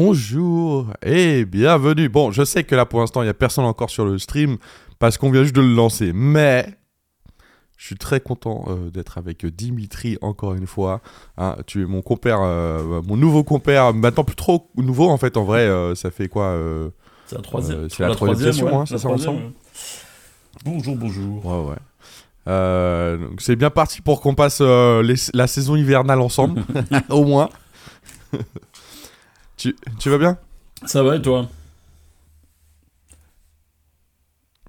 Bonjour et bienvenue. Bon, je sais que là pour l'instant il n'y a personne encore sur le stream parce qu'on vient juste de le lancer, mais je suis très content euh, d'être avec Dimitri encore une fois. Hein, tu es mon compère, euh, mon nouveau compère, maintenant plus trop nouveau en fait. En vrai, euh, ça fait quoi C'est la troisième, c'est la troisième ouais, hein, c'est la ça, troisième, ensemble ouais. Bonjour, bonjour. Ouais, ouais. Euh, c'est bien parti pour qu'on passe euh, les- la saison hivernale ensemble, au moins. Tu, tu vas bien? Ça va et toi?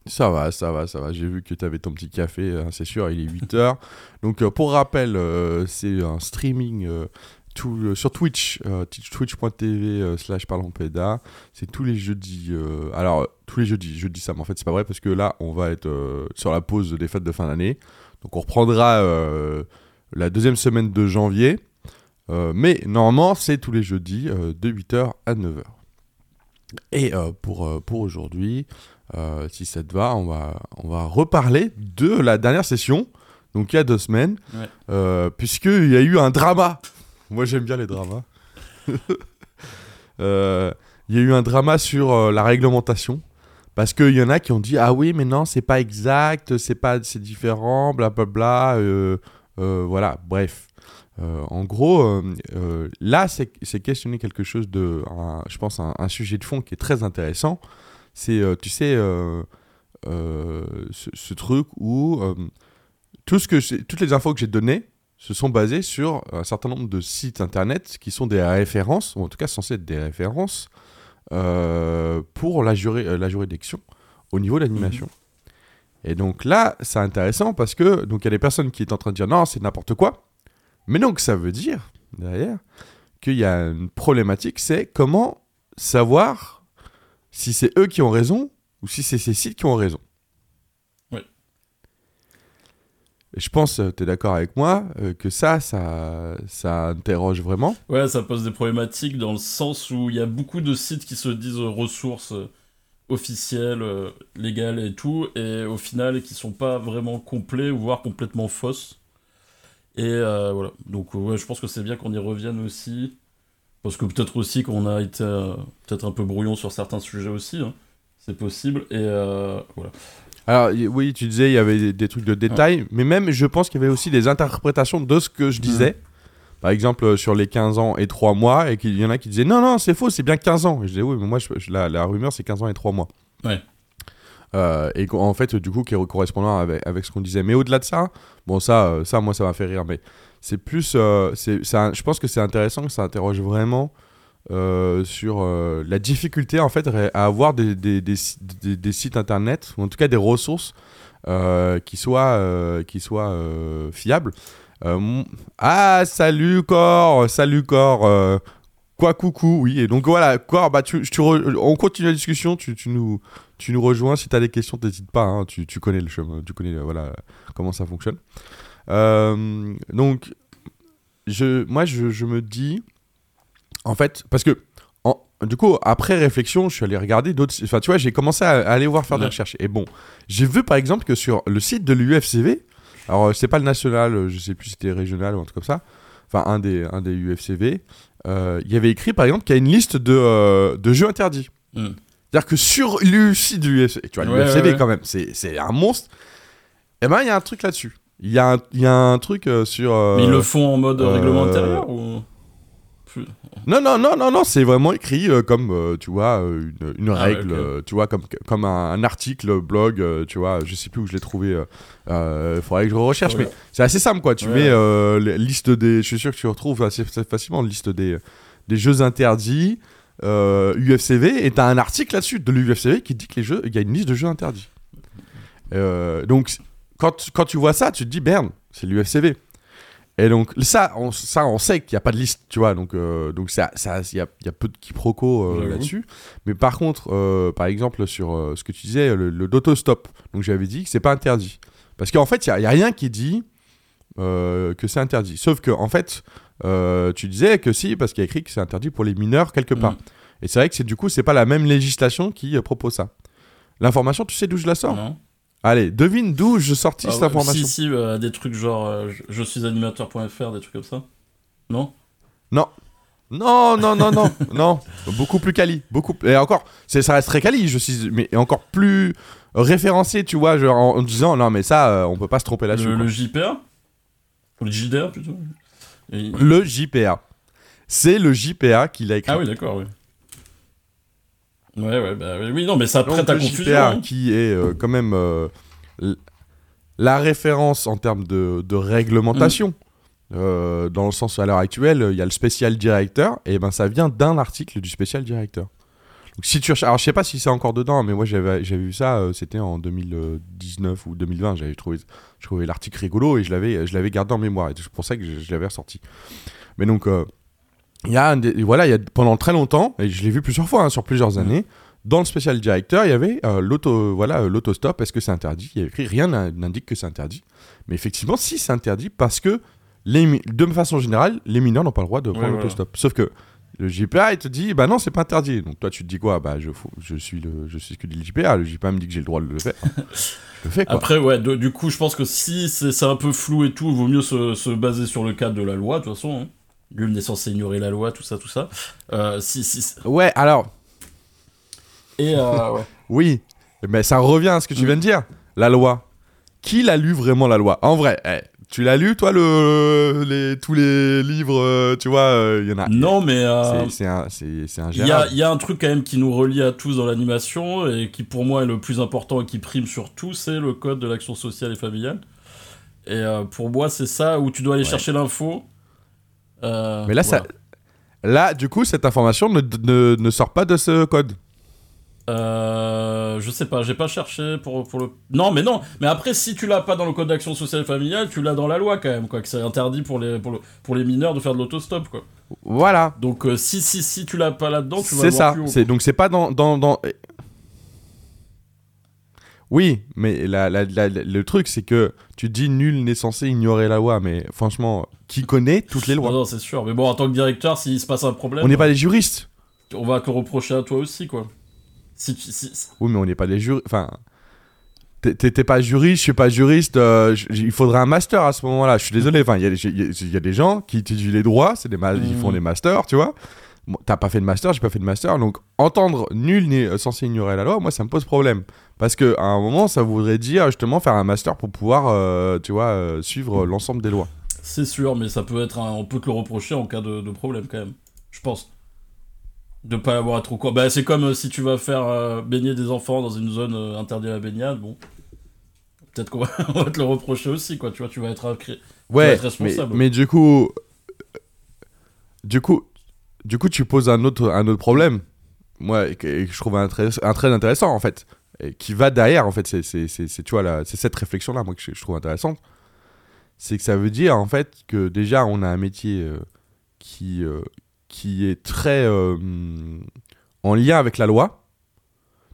Ça va, ça va, ça va. J'ai vu que tu avais ton petit café, hein, c'est sûr, il est 8h. Donc euh, pour rappel, euh, c'est un streaming euh, tout, euh, sur Twitch, euh, twitch.tv euh, slash parlonpeda. C'est tous les jeudis. euh, alors, euh, tous les jeudis, je dis ça, mais en fait, c'est pas vrai parce que là, on va être euh, sur la pause des fêtes de fin d'année. Donc on reprendra euh, la deuxième semaine de janvier. Euh, mais normalement, c'est tous les jeudis euh, de 8h à 9h. Et euh, pour, pour aujourd'hui, si ça te va, on va, on va reparler de la dernière session, donc il y a deux semaines, Ouais. puisqu'il y a eu un drama. Moi j'aime bien les dramas. Euh, Il y a eu un drama sur euh, la réglementation. Parce qu'il y en a qui ont dit Ah oui, mais non, c'est pas exact, c'est pas, c'est différent, blablabla. euh, euh, voilà, bref. Euh, en gros, euh, euh, là, c'est questionner quelque chose de, un- je pense, un, un sujet de fond qui est très intéressant. C'est, tu sais, ce, ce truc où tout ce que toutes les infos que j'ai données se sont basées sur un certain nombre de sites internet qui sont des références, ou en tout cas censés être des références pour la, la juridiction au niveau de l'animation. Et donc là, c'est intéressant parce que donc il y a des personnes qui sont en train de dire non, c'est n'importe quoi. Mais donc ça veut dire derrière qu'il y a une problématique, c'est comment savoir si c'est eux qui ont raison ou si c'est ces sites qui ont raison. Oui. Et je pense, tu es d'accord avec moi, euh, que ça, ça, ça interroge vraiment. Ouais, ça pose des problématiques dans le sens où il y a beaucoup de sites qui se disent euh, ressources euh, officielles, euh, légales et tout, et au final qui sont pas vraiment complets, voire complètement fausses. Et euh, voilà. Donc ouais, je pense que c'est bien qu'on y revienne aussi. Parce que peut-être aussi qu'on a été euh, peut-être un peu brouillon sur certains sujets aussi. hein. C'est possible. Et euh, voilà. Alors oui, tu disais il y avait des, trucs de détail, mais même je pense qu'il y avait aussi des interprétations de ce que je disais. Par exemple, sur les 15 ans et 3 mois, et qu'il y en a qui disaient non, non, c'est faux, c'est bien 15 ans. Et je disais oui, mais moi, je- la, la rumeur, c'est 15 ans et 3 mois. Ouais. Euh, et en fait, du coup, qui est correspondant avec, avec ce qu'on disait. Mais au-delà de ça, bon, ça, euh, ça moi, ça m'a fait rire. Mais c'est plus. euh, c'est, je pense que c'est intéressant que ça interroge vraiment euh, sur la difficulté, en fait, à avoir des, des, des, si- des- des sites internet, ou en tout cas des ressources qui soient, qui soient fiables. Ah, salut Cor, salut Cor. euh, quoi coucou, oui. Et donc voilà, Cor, bah, on continue la discussion, tu nous, tu nous rejoins. Si tu as des questions, t'hésites pas, hein, tu, tu connais le chemin, tu connais euh, voilà, comment ça fonctionne. Euh, donc, je, moi, je, je me dis, en fait, parce que, en- du coup, après réflexion, je suis allé regarder d'autres. Enfin, tu vois, j'ai commencé à, à aller voir faire des recherches. Et bon, j'ai vu par exemple que sur le site de l'UFCV, alors euh, c'est pas le national, je sais plus si c'était régional ou un truc comme ça, enfin, un des, un des UFCV, euh, il y avait écrit par exemple qu'il y a une liste de, euh, de jeux interdits. Hmm. C'est-à-dire que sur l'UFCV, tu vois, Ouais, ouais. quand même, c'est un monstre. Et ben, il y a un truc là-dessus. Il y, a un- il y a un truc euh, sur. euh, Mais ils le font en mode euh, règlement intérieur ou Non, non, non, non, non, c'est vraiment écrit euh, comme, euh, tu vois, une, une Ah règle, tu vois, comme, comme un, un article blog, tu vois, je sais plus où je l'ai trouvé, euh, faudrait que je recherche, Ouais. mais c'est assez simple, quoi. Tu mets la liste des, je suis sûr que tu retrouves assez fa- facilement liste des, des jeux interdits, euh, UFCV, et t'as un article là-dessus de l'UFCV qui dit que les jeux, il y a une liste de jeux interdits. Euh, donc, quand, quand tu vois ça, tu te dis, merde, c'est l'UFCV. Et donc, ça, on, ça, on sait qu'il n'y a pas de liste, tu vois. Donc, euh, donc ça, ça, il y a, y a peu de quiproquos euh, là-dessus. Mais par contre, euh, par exemple, sur euh, ce que tu disais, le, le d'autostop, donc j'avais dit que c'est pas interdit. Parce qu'en fait, il n'y a, rien qui dit euh, que c'est interdit. Sauf que, en fait, euh, tu disais que si, parce qu'il y a écrit que c'est interdit pour les mineurs quelque part. Mm. Et c'est vrai que c'est du coup, c'est pas la même législation qui euh, propose ça. L'information, tu sais d'où je la sors? Non Allez, devine d'où je sortis Ah cette ouais, information. Si, si, euh, des trucs genre euh, je, je suis animateur.fr, des trucs comme ça. Non? Non. Non, non, non, non, non. Beaucoup plus quali. Beaucoup... Et encore, ça reste très quali, je suis... mais encore plus référencé, tu vois, genre en, en disant non, mais ça, on peut pas se tromper là-dessus. Le, le JPA Ou le JDA plutôt? Et- Le JPA. C'est le JPA qui l'a écrit. Ah oui, d'accord, oui. Ouais, ouais, bah oui, non, mais ça Donc, prête à le confusion. JPA, hein. qui est euh, quand même euh, la référence en termes de, de réglementation. Mm. Euh, dans le sens où à l'heure actuelle, il y a le spécial directeur, et ben ça vient d'un article du spécial directeur. Donc si tu alors je sais pas si c'est encore dedans, mais moi j'avais vu ça, euh, c'était en 2019 ou 2020, j'avais trouvé, je trouvais l'article rigolo et je l'avais gardé en mémoire, c'est pour ça que je, je l'avais ressorti. Mais donc euh, y a voilà, il y a pendant très longtemps, et je l'ai vu plusieurs fois hein, sur plusieurs années, dans le spécial directeur, il y avait euh, l'auto voilà euh, l'autostop. Est-ce que c'est interdit? Il y avait écrit rien n'indique que c'est interdit. Mais effectivement, si c'est interdit parce que les de façon générale, les mineurs n'ont pas le droit de prendre Ouais, voilà. l'autostop. Sauf que le JPA il te dit bah non c'est pas interdit. Donc toi tu te dis quoi? Bah je, suis le je suis ce que dit le JPA. Le JPA me dit que j'ai le droit de le faire. je le fais quoi. Après, ouais, de- du coup, je pense que si c'est un peu flou et tout, il vaut mieux se, se baser sur le cadre de la loi, de toute façon. Hein. Nul n'est censé ignorer la loi, tout ça, tout ça. Euh, si, si, Ouais alors et euh, ouais. oui, mais ça revient à ce que tu viens de dire. La loi. Qui l'a lu vraiment la loi? En vrai, eh, tu l'as lu toi le les tous les livres euh, tu vois euh, il y en a. Non, mais euh, C'est- un, il y a, y un truc quand même qui nous relie à tous dans l'animation et qui pour moi est le plus important et qui prime sur tout, c'est le code de l'action sociale et familiale. Et euh, pour moi, c'est ça où tu dois aller Ouais. chercher l'info. Euh, Mais là, voilà. ça, là, du coup, cette information ne, ne, ne sort pas de ce code. Euh, je sais pas, j'ai pas cherché pour, pour le. Non, mais non, mais après, si tu l'as pas dans le code d'action sociale et familiale, tu l'as dans la loi quand même, quoi, que c'est interdit pour les, pour, le- pour les mineurs de faire de l'autostop, quoi. Voilà. Donc, euh, si, si, si tu l'as pas là-dedans, tu vas C'est ça. plus haut. C'est, donc, c'est pas dans. dans, dans... Oui, mais la, la- la- la- le truc, c'est que tu dis nul n'est censé ignorer la loi, mais franchement, qui connaît toutes les Non, lois? Non, c'est sûr. Mais bon, en tant que directeur, s'il se passe un problème, On n'est pas des juristes. on va te reprocher à toi aussi, quoi. Si tu. si- si- Oui, mais on n'est pas des juristes. Enfin. t'es- pas juriste, je suis pas juriste, euh, il faudrait un master à ce moment-là. Je suis désolé, enfin, il y, a des- il y a- il y a des gens qui étudient les droits, c'est des ils font des masters, tu vois. Bon, T'as pas fait de master, j'ai pas fait de master, donc entendre nul n'est euh, censé ignorer la loi, moi ça me pose problème. Parce que à un moment, ça voudrait dire justement faire un master pour pouvoir, euh, tu vois, euh, suivre l'ensemble des lois. C'est sûr, mais ça peut être un... On peut te le reprocher en cas de, de problème, quand même. Je pense. De pas avoir trop quoi. Bah, c'est comme euh, si tu vas faire euh, baigner des enfants dans une zone euh, interdite à la baignade, bon. Peut-être qu'on va, on va te le reprocher aussi, quoi. Tu vois, tu vas être Ouais, responsable. mais du coup, du coup, du coup, tu poses un autre, un autre problème, moi, que, je trouve un très, un très intéressant en fait, et qui va derrière en fait, c'est, c'est, c'est, c'est, tu vois là, c'est cette réflexion là, moi que je, je trouve intéressante, c'est que ça veut dire en fait que déjà on a un métier qui, qui est très euh, en lien avec la loi.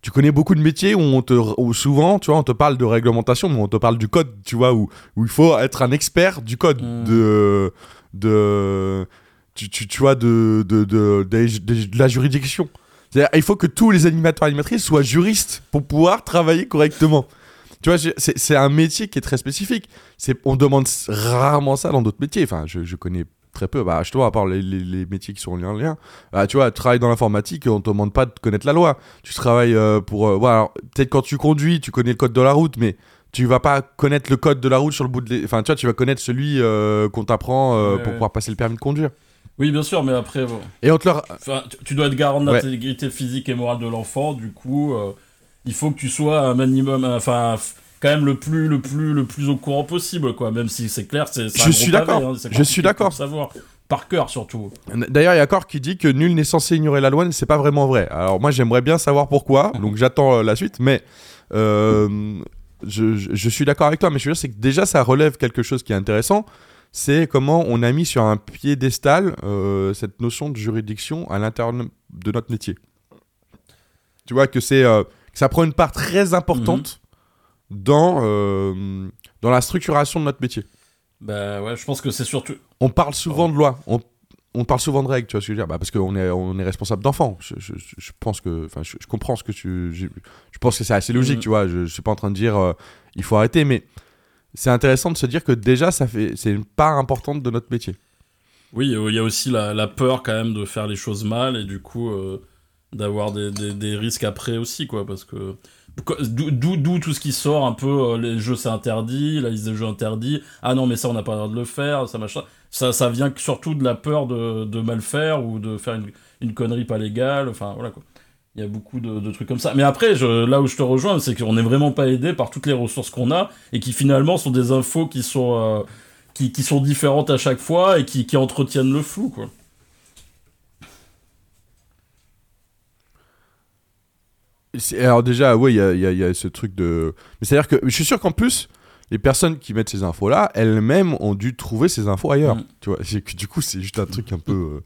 Tu connais beaucoup de métiers où, on te, où souvent, tu vois, on te parle de réglementation, mais on te parle du code, tu vois, où, où il faut être un expert du code, Mm. de, de, tu, tu, tu vois, de, de, de, de- la juridiction. Il faut que tous les animateurs animatrices soient juristes pour pouvoir travailler correctement. Tu vois, c'est un métier qui est très spécifique. C'est, on demande rarement ça dans d'autres métiers. Enfin, je, je connais très peu. Bah, justement, à part les, les- les métiers qui sont lien, en lien. Ah, tu vois, tu travailles dans l'informatique, on te demande pas de connaître la loi. Tu travailles euh, pour. euh, peut-être quand tu conduis, tu connais le code de la route, mais tu vas pas connaître le code de la route sur le bout de. l'é- Enfin, tu vois, tu vas connaître celui euh, qu'on t'apprend euh, Ouais, pour pouvoir passer le permis de conduire. Oui, bien sûr, mais après, bon. Et on te leur. Enfin, tu- dois être garant de Ouais. l'intégrité physique et morale de l'enfant, du coup, il faut que tu sois un minimum, enfin, f- quand même le plus, le plus, le plus au courant possible, quoi. Même si c'est clair, c'est. Je un gros suis d'accord. hein, Je suis d'accord. Savoir par cœur surtout. D'ailleurs, il y a Corps qui dit que nul n'est censé ignorer la loi, c'est pas vraiment vrai. Alors moi, j'aimerais bien savoir pourquoi, donc j'attends euh, la suite, mais euh, je, je- je suis d'accord avec toi, mais je veux dire, c'est que déjà, ça relève quelque chose qui est intéressant, c'est comment on a mis sur un piédestal euh, cette notion de juridiction à l'intérieur de notre métier. Tu vois que c'est euh, que ça prend une part très importante dans, euh, dans la structuration de notre métier. Bah ouais, je pense que c'est surtout. On parle souvent de loi, on, on parle souvent de règles, tu vois ce que je veux dire? Bah Parce qu'on est, on est responsable d'enfants. Je, je- pense que. Enfin, je, je comprends ce que tu. Je, je pense que c'est assez logique, Mhm. tu vois. Je, je suis pas en train de dire euh, il faut arrêter, mais c'est intéressant de se dire que déjà, ça fait, c'est une part importante de notre métier. Oui, il y a aussi la, la, peur quand même de faire les choses mal et du coup d'avoir des, des, des, risques après aussi, quoi, parce que D'où tout ce qui sort un peu, euh, les jeux c'est interdit, la liste des jeux interdits, ah non mais ça on n'a pas le droit de le faire, ça machin. Ça, ça vient surtout de la peur de, mal faire ou de faire une, une, connerie pas légale, enfin voilà quoi. Il y a beaucoup de, trucs comme ça. Mais après, là où je te rejoins, c'est qu'on n'est vraiment pas aidé par toutes les ressources qu'on a et qui finalement sont des infos qui sont, euh, qui, sont différentes à chaque fois et qui, qui entretiennent le flou quoi. Alors déjà, oui, il y a, y a, ce truc de... Mais c'est-à-dire que je suis sûr qu'en plus, les personnes qui mettent ces infos-là, elles-mêmes ont dû trouver ces infos ailleurs. Mm. Tu vois, du coup, c'est juste un truc un peu... Euh,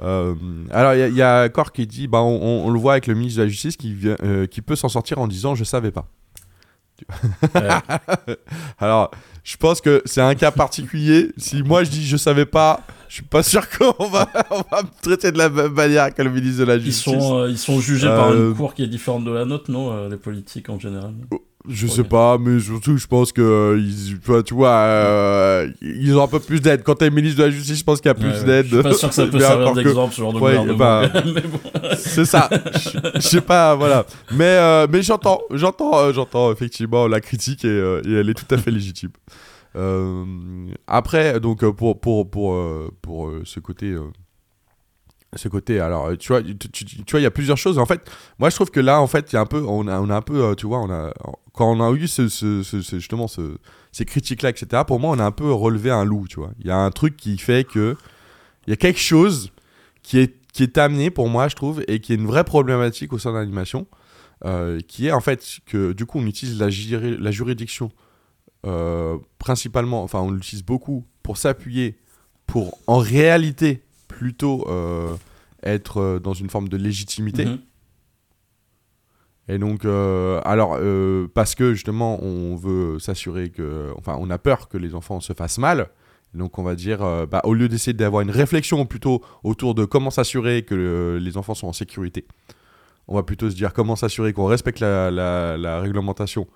euh, alors, il y, a Cor qui dit, bah, on, le voit avec le ministre de la Justice qui, vient, euh, qui peut s'en sortir en disant « je savais pas ». Alors, je pense que c'est un cas particulier. Si moi je dis je savais pas, je suis pas sûr qu'on va, on va me traiter de la même manière que le ministre de la Justice. Ils sont, ils sont jugés par une cour qui est différente de la nôtre, non Les politiques en général? Oh, je sais pas, mais surtout, je pense que, euh, tu vois, euh, ils ont un peu plus d'aide. Quand t'es ministre de la Justice, je pense qu'il y a plus d'aide. Je suis pas sûr que ça peut servir d'exemple, ce genre de ouais, bah, C'est ça. Je sais pas, voilà. Mais, euh, mais j'entends, j'entends, j'entends effectivement la critique et, et, elle est tout à fait légitime. Après, donc, pour, pour, pour, pour ce côté ce côté alors euh, tu vois tu, vois il y a plusieurs choses. En fait moi je trouve que là en fait il y a un peu on a, on a un peu euh, tu vois on a quand on a eu ce, ce, justement ce, ces critiques là etc pour moi on a un peu relevé un loup tu vois. Il y a un truc qui fait que il y a quelque chose qui est qui est amené pour moi je trouve et qui est une vraie problématique au sein de l'animation euh, qui est en fait que du coup on utilise la, la juridiction principalement enfin on l'utilise beaucoup pour s'appuyer pour en réalité plutôt euh, être euh, dans une forme de légitimité. Mhm. Et donc, euh, alors, parce que justement, on veut s'assurer que, enfin, on a peur que les enfants se fassent mal. Donc, on va dire, bah, au lieu d'essayer d'avoir une réflexion plutôt autour de comment s'assurer que les enfants sont en sécurité, on va plutôt se dire comment s'assurer qu'on respecte la, la, réglementation.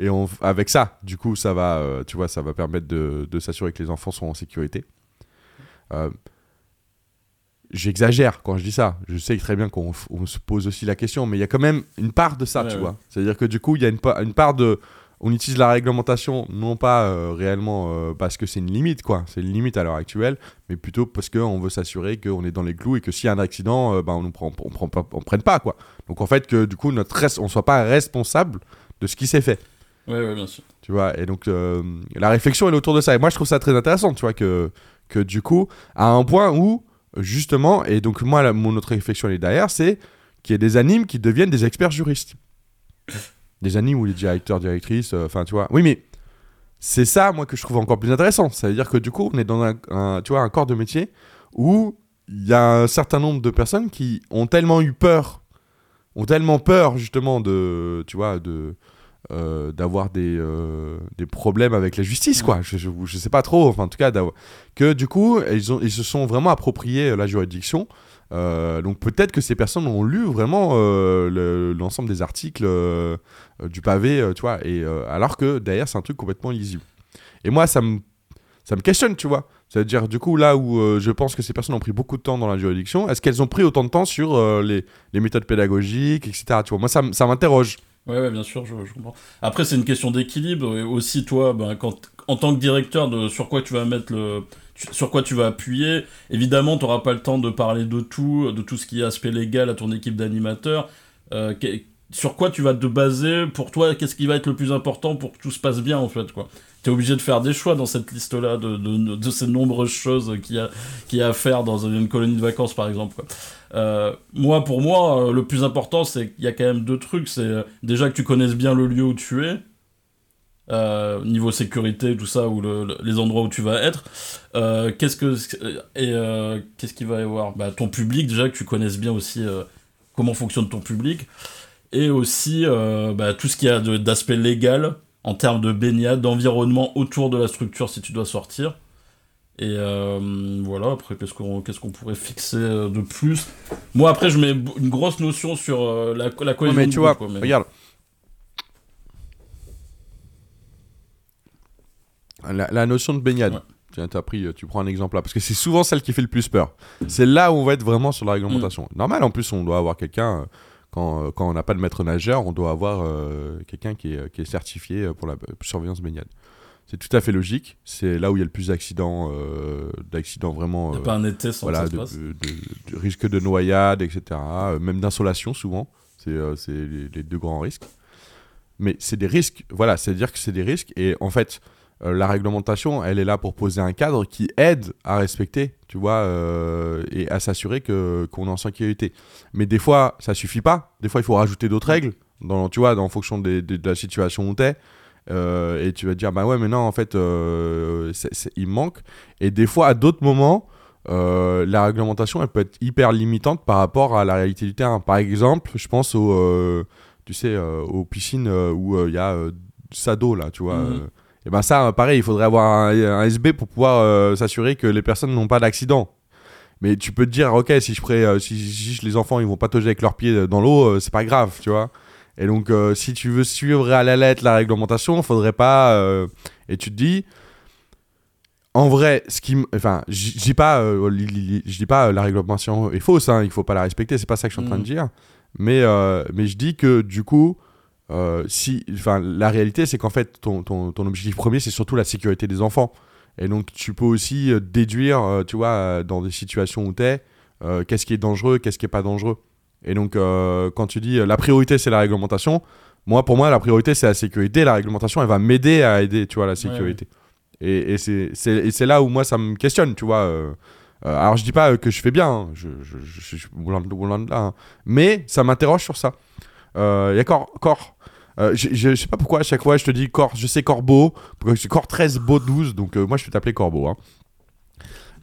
Et on, avec ça, du coup, ça va, tu vois, ça va permettre de, de s'assurer que les enfants sont en sécurité. J'exagère quand je dis ça. Je sais très bien qu'on se pose aussi la question, mais il y a quand même une part de ça, tu vois. C'est-à-dire que du coup, il y a une, une, part de. On utilise la réglementation non pas euh, réellement euh, parce que c'est une limite, quoi. C'est une limite à l'heure actuelle, mais plutôt parce qu'on veut s'assurer qu'on est dans les clous et que s'il y a un accident, euh, ben on ne prend, on prend pas, on prenne pas, quoi. Donc en fait, que du coup, notre on soit pas responsable de ce qui s'est fait. Oui, ouais, bien sûr. Tu vois, et donc la réflexion est autour de ça. Et moi, je trouve ça très intéressant, tu vois, que, que du coup, à un point où justement, et donc moi, mon autre réflexion est derrière, c'est qu'il y ait des animes qui deviennent des experts juristes. Des animes où les directeurs, directrices, euh, enfin, tu vois. Oui, mais c'est ça, moi, que je trouve encore plus intéressant. C'est-à-dire que du coup, on est dans un, tu vois, un corps de métier où il y a un certain nombre de personnes qui ont tellement eu peur, ont tellement peur, justement, de, tu vois, de euh, d'avoir des, euh, des problèmes avec la justice, quoi. Je, je, sais pas trop, enfin, en tout cas, que du coup, ils, ils se sont vraiment appropriés la juridiction. Euh, donc peut-être que ces personnes ont lu vraiment l'ensemble des articles du pavé, tu vois, et alors que derrière, c'est un truc complètement illisible. Et moi, ça me, ça me questionne, tu vois. C'est-à-dire, du coup, là où je pense que ces personnes ont pris beaucoup de temps dans la juridiction, est-ce qu'elles ont pris autant de temps sur les, les, méthodes pédagogiques, etc. Tu vois, moi, ça, ça m'interroge. Ouais, bien sûr, je, comprends. Après, c'est une question d'équilibre. Aussi, toi, ben, quand, en tant que directeur, de, sur quoi tu vas mettre le. Sur quoi tu vas appuyer. Évidemment, tu n'auras pas le temps de parler de tout, de tout ce qui est aspect légal à ton équipe d'animateurs. Euh, sur quoi tu vas te baser? Pour toi, qu'est-ce qui va être le plus important pour que tout se passe bien, en fait, quoi? Tu es obligé de faire des choix dans cette liste-là de, de, ces nombreuses choses qu'il y, a, qu'il à faire dans une colonie de vacances, par exemple. Euh, moi, pour moi, euh, le plus important, c'est qu'il y a quand même deux trucs. C'est euh, déjà que tu connaisses bien le lieu où tu es, niveau sécurité, tout ça, ou les endroits où tu vas être. qu'est-ce que et qu'est-ce qu'il va y avoir? Bah, Ton public, déjà que tu connaisses bien aussi comment fonctionne ton public, et aussi bah, tout ce qu'il y a d'aspect légal en termes de baignade, d'environnement autour de la structure si tu dois sortir. Et euh, voilà, après, qu'est-ce qu'on pourrait fixer euh, de plus? Moi, après, je mets une grosse notion sur euh, la, la cohésion. mais tu vois, regarde. La, la, notion de baignade. Tiens, t'as pris, tu prends un exemple là, parce que c'est souvent celle qui fait le plus peur. C'est là où on va être vraiment sur la réglementation. Mm. Normal, en plus, on doit avoir quelqu'un, quand, euh, quand on n'a pas de maître nageur, on doit avoir euh, quelqu'un qui est, qui est certifié pour la surveillance baignade. C'est tout à fait logique. C'est là où il y a le plus d'accidents, euh, d'accidents vraiment. Euh, pas un été sans voilà, ça se de, passe? de- de- de risque de noyade, etc. euh, même d'insolation, souvent. C'est c'est les, les deux grands risques. Mais c'est des risques, voilà, c'est-à-dire que c'est des risques. Et en fait, euh, la réglementation, elle est là pour poser un cadre qui aide à respecter, tu vois, euh, et à s'assurer que qu'on est en sécurité. Mais des fois, ça suffit pas. Des fois, il faut rajouter d'autres règles, dans, tu vois, en fonction des- des- de la situation où tu es. et tu vas te dire, bah ouais, mais non, en fait, euh, il manque. Et des fois, à d'autres moments, euh, la réglementation, elle peut être hyper limitante par rapport à la réalité du terrain. Par exemple, je pense aux, euh, tu sais, euh, aux piscines euh, où euh, il y a euh, Sado, là, tu vois. Mhm. euh, et ben ça, pareil, il faudrait avoir un, un SB pour pouvoir euh, s'assurer que les personnes n'ont pas d'accident. Mais tu peux te dire, ok, si je, euh, si, si les enfants ils vont pas avec leurs pieds dans l'eau, euh, c'est pas grave, tu vois. Et donc, euh, si tu veux suivre à la lettre la réglementation, faudrait pas. euh, et tu te dis, en vrai, ce qui, enfin, je dis pas, euh, je dis pas euh, la réglementation est fausse, hein, il faut pas la respecter, c'est pas ça que je suis en train de Mhm. dire. Mais, euh, mais je dis que du coup, euh, si, enfin, la réalité, c'est qu'en fait, ton, ton, ton objectif premier, c'est surtout la sécurité des enfants. Et donc, tu peux aussi euh, déduire, euh, tu vois, euh, dans des situations où tu es, qu'est-ce qui est dangereux, qu'est-ce qui est pas dangereux. Et donc, euh, quand tu dis euh, la priorité, c'est la réglementation, moi, pour moi, la priorité, c'est la sécurité. La réglementation, elle va m'aider à aider, tu vois, la sécurité. Et, et c'est c'est- et c'est là où moi, ça me questionne, tu vois. euh, euh, alors, je dis pas euh, que je fais bien, hein, je, je, je, suis loin de là, hein. mais ça m'interroge sur ça. Euh, Il y a Cor. Cor euh, je, je, je sais pas pourquoi à chaque fois je te dis Cor, je sais Corbeau, Cor 13, Beau 12, donc euh, moi je vais t'appeler Corbeau. Hein.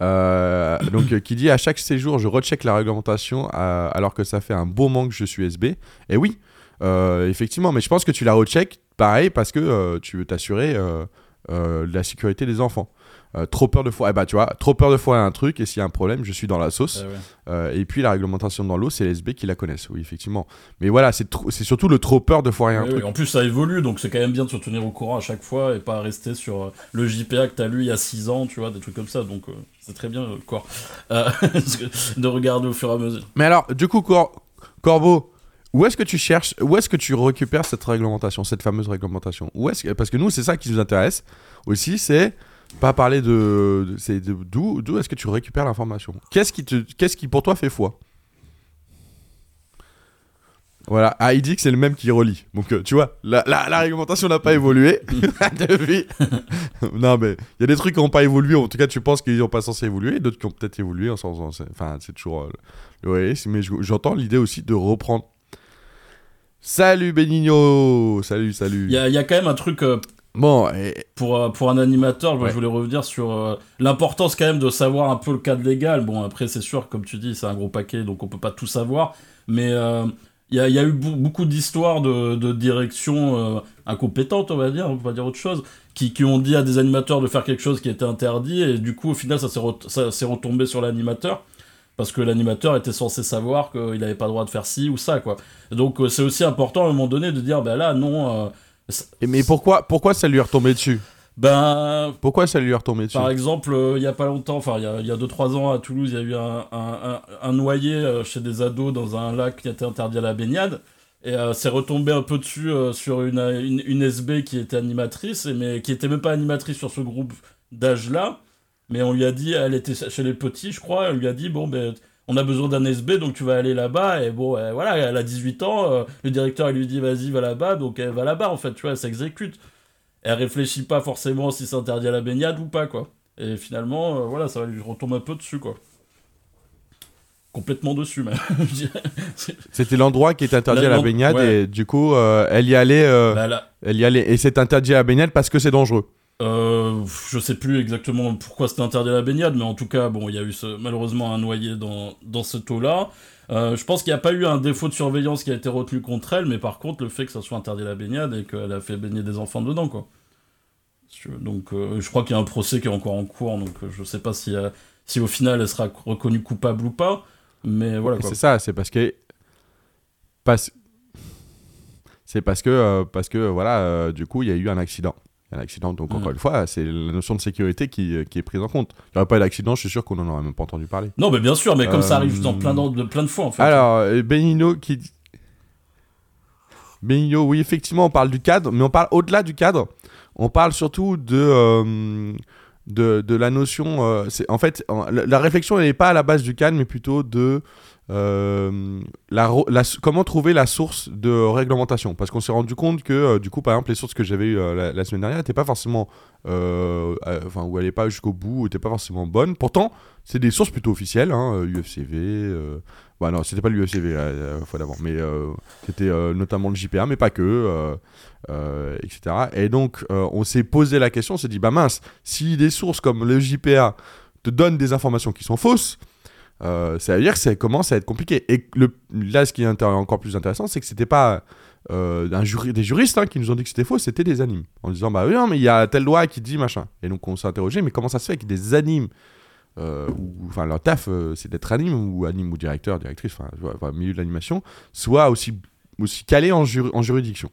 Euh, donc euh, qui dit à chaque séjour je recheck la réglementation euh, alors que ça fait un beau moment que je suis SB. Et oui, euh, effectivement, mais je pense que tu la recheck pareil parce que euh, tu veux t'assurer euh, euh, la sécurité des enfants. Euh, trop peur de foirer, eh bah, tu vois, trop peur de foirer un truc et s'il y a un problème, je suis dans la sauce. Ouais. Euh, et puis la réglementation dans l'eau, c'est les SB qui la connaissent, oui, effectivement. Mais voilà, c'est surtout le trop peur de foirer un Oui, truc. oui. En plus, ça évolue, donc c'est quand même bien de se tenir au courant à chaque fois et pas rester sur euh, le JPA que t'as lu il y a 6 ans, tu vois, des trucs comme ça. Donc, euh, c'est très bien, quoi. Euh, de regarder au fur et à mesure. Mais alors, du coup, Cor- Corbeau, où est-ce que tu cherches, où est-ce que tu récupères cette réglementation, cette fameuse réglementation? Où est-ce que, Parce que nous, c'est ça qui nous intéresse aussi, c'est pas parler de. de- c'est de- d'où d'où est-ce que tu récupères l'information? Qu'est-ce qui, te, qu'est-ce qui, pour toi, fait foi? Voilà, ah, il dit que c'est le même qui relie. Donc, euh, tu vois, la, la, la réglementation n'a pas évolué depuis. non, mais il y a des trucs qui n'ont pas évolué. En tout cas, tu penses qu'ils n'ont pas censé évoluer. D'autres qui ont peut-être évolué. en sens- en- Enfin, c'est toujours euh, le réalisme. Mais je- j'entends l'idée aussi de reprendre. Salut Benigno Salut, salut Il y y a quand même un truc euh, Bon, et- pour, euh, pour un animateur, moi, Ouais. je voulais revenir sur euh, l'importance quand même de savoir un peu le cadre légal. Bon, après, c'est sûr, comme tu dis, c'est un gros paquet, donc on peut pas tout savoir. Mais euh, il y, a, il y a eu beaucoup d'histoires de, de directions euh, incompétentes, on va dire, on peut pas dire autre chose, qui, qui ont dit à des animateurs de faire quelque chose qui était interdit, et du coup, au final, ça s'est re- retombé sur l'animateur. Parce que l'animateur était censé savoir qu'il n'avait pas le droit de faire ci ou ça, quoi. Donc euh, c'est aussi important à un moment donné de dire, ben là, non, euh, et- mais pourquoi, pourquoi ça lui est retombé dessus? Ben Pourquoi ça lui est retombé dessus? par exemple, euh, il y a pas longtemps, enfin il y a- il y a 2-3 ans à Toulouse, il y a eu un, un, un- un noyé euh, chez des ados dans un lac qui était interdit à la baignade. Et euh, c'est retombé un peu dessus euh, sur une, une, une SB qui était animatrice, mais qui était même pas animatrice sur ce groupe d'âge-là. Mais on lui a dit, elle était chez les petits, je crois, elle lui a dit, bon, ben, on a besoin d'un SB, donc tu vas aller là-bas. Et bon, euh, voilà, elle a 18 ans, euh, le directeur il lui dit, vas-y, va là-bas, donc elle va là-bas, en fait, tu vois, elle s'exécute. Elle réfléchit pas forcément si c'est interdit à la baignade ou pas, quoi. Et finalement, euh, voilà, ça va lui retomber un peu dessus, quoi. Complètement dessus, même. C'était l'endroit qui était interdit Là, à la baignade ouais. et du coup, elle y allait. Bah, Elle y allait. Et c'est interdit à la baignade parce que c'est dangereux. Euh, je sais plus exactement pourquoi c'était interdit à la baignade, mais en tout cas, bon, il y a eu malheureusement un noyé dans, dans ce taux-là. Euh, je pense qu'il n'y a pas eu un défaut de surveillance qui a été retenu contre elle, mais par contre, le fait que ça soit interdit à la baignade et qu'elle a fait baigner des enfants dedans, quoi. Donc, euh, je crois qu'il y a un procès qui est encore en cours, donc euh, je sais pas si, si au final elle sera reconnue coupable ou pas, mais voilà. C'est ça, c'est parce que. Parce... C'est parce que, parce que voilà, du coup, il y a eu un accident. Il y a un accident, donc encore une fois, c'est la notion de sécurité qui, qui est prise en compte. Il n'y aurait pas eu d'accident, je suis sûr qu'on en aurait même pas entendu parler. Non, mais bien sûr, mais comme ça arrive Euh, dans plein, d'en- de, plein de fois en fait. Alors, euh, Benigno qui Benigno, oui, effectivement, on parle du cadre, mais on parle au-delà du cadre. On parle surtout de, euh, de, de la notion. euh, c'est- en fait, en- la, la réflexion, elle n'est pas à la base du cadre, mais plutôt de euh, comment trouver la source de réglementation? Parce qu'on s'est rendu compte que, euh, du coup, par exemple, les sources que j'avais eues euh, la, semaine dernière n'étaient pas forcément. Enfin, où elle n'est pas jusqu'au bout, n'étaient pas forcément bonnes. Pourtant, c'est des sources plutôt officielles, hein, UFCV. Bah non, c'était pas le UFCV la, fois d'avant, mais c'était notamment le JPA, mais pas que, etc. Et donc, on s'est posé la question, on s'est dit, bah mince, si des sources comme le JPA te donnent des informations qui sont fausses, euh, ça veut dire que ça commence à être compliqué. Et là, ce qui est encore plus intéressant, c'est que c'était pas euh, des juristes hein, qui nous ont dit que c'était faux, c'était des animes. En disant, bah oui, non, mais il y a telle loi qui dit machin. Et donc, on s'est interrogé, mais comment ça se fait que des animes euh, ou enfin leur taf euh, c'est d'être anime ou anime ou directeur directrice enfin milieu de l'animation soit aussi aussi calé en, juri- en juridiction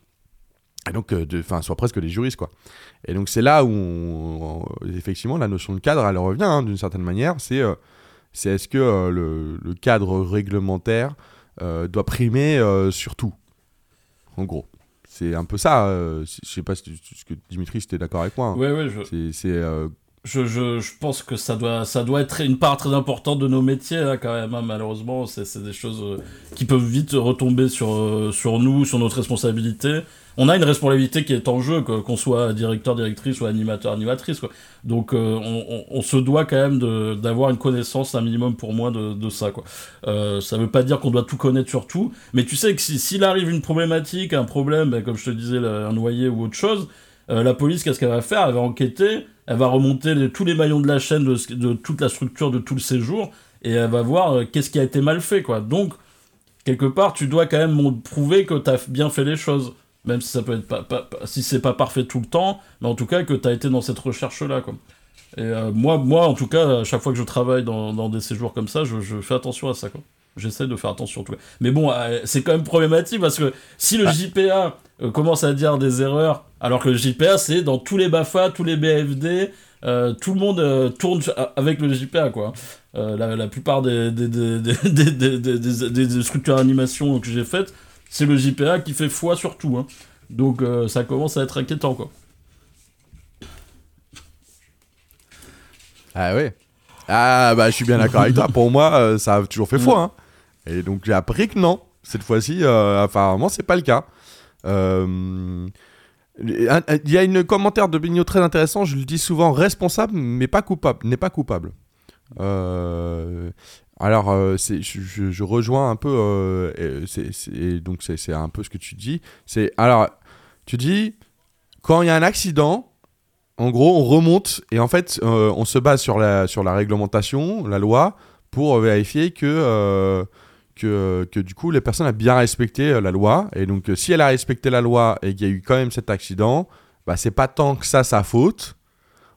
et donc enfin soit presque des juristes quoi et donc c'est là où effectivement la notion de cadre elle revient hein, d'une certaine manière c'est c'est est-ce que euh, le, le cadre réglementaire euh, doit primer euh, sur tout en gros? C'est un peu ça je sais pas si, tu- ce que Dimitri t'es d'accord avec moi hein. Ouais, ouais, je, c'est je, je, je pense que ça doit, ça doit être une part très importante de nos métiers, là, quand même. hein. Malheureusement, c'est c'est des choses qui peuvent vite retomber sur, sur nous, sur notre responsabilité. On a une responsabilité qui est en jeu, qu'on soit directeur, directrice ou animateur, animatrice. Donc, euh, on, se doit quand même d'avoir une connaissance, un minimum pour moi, de, de ça. Quoi. Euh, ça veut pas dire qu'on doit tout connaître sur tout, mais tu sais que si- s'il arrive une problématique, un problème, ben, comme je te disais, un noyé ou autre chose, euh, la police, qu'est-ce qu'elle va faire? Elle va enquêter, elle va remonter les- tous les maillons de la chaîne de, toute la structure de tout le séjour, et elle va voir euh, qu'est-ce qui a été mal fait, quoi. Donc, quelque part, tu dois quand même prouver que tu as bien fait les choses, même si ça peut être pas, pas- pas- si c'est pas parfait tout le temps, mais en tout cas que tu as été dans cette recherche-là, quoi. Et euh, moi, moi, en tout cas, à chaque fois que je travaille dans, dans des séjours comme ça, je, je fais attention à ça, quoi. J'essaie de faire attention, en tout cas. Mais bon, euh, c'est quand même problématique parce que si le JPA euh, commence à dire des erreurs, alors que le JPA, c'est dans tous les BAFA, tous les BFD, euh, tout le monde euh, tourne avec le JPA, quoi. Euh, la, la plupart des, des, des, des, des, des- des- des- des- des structures d'animation que j'ai faites, c'est le JPA qui fait foi sur tout. Hein. Donc euh, ça commence à être inquiétant, quoi. Ah ouais. Ah bah je suis bien d'accord avec toi. Pour moi, euh, ça a toujours fait foi. hein. Et donc j'ai appris que non. Cette fois-ci, euh, apparemment, c'est pas le cas. Il y a un commentaire de Bigno très intéressant. Je le dis souvent, responsable, mais pas coupable. N'est pas coupable. Euh, alors, euh, je, rejoins un peu. euh, et c'est- c'est- donc c'est un peu ce que tu dis. C'est alors, tu dis quand il y a un accident. En gros, on remonte et en fait, euh, on se base sur la, sur la réglementation, la loi, pour vérifier que, euh, que, que du coup, les personnes ont bien respecté la loi. Et donc, si elle a respecté la loi et qu'il y a eu quand même cet accident, bah, c'est pas tant que ça sa faute.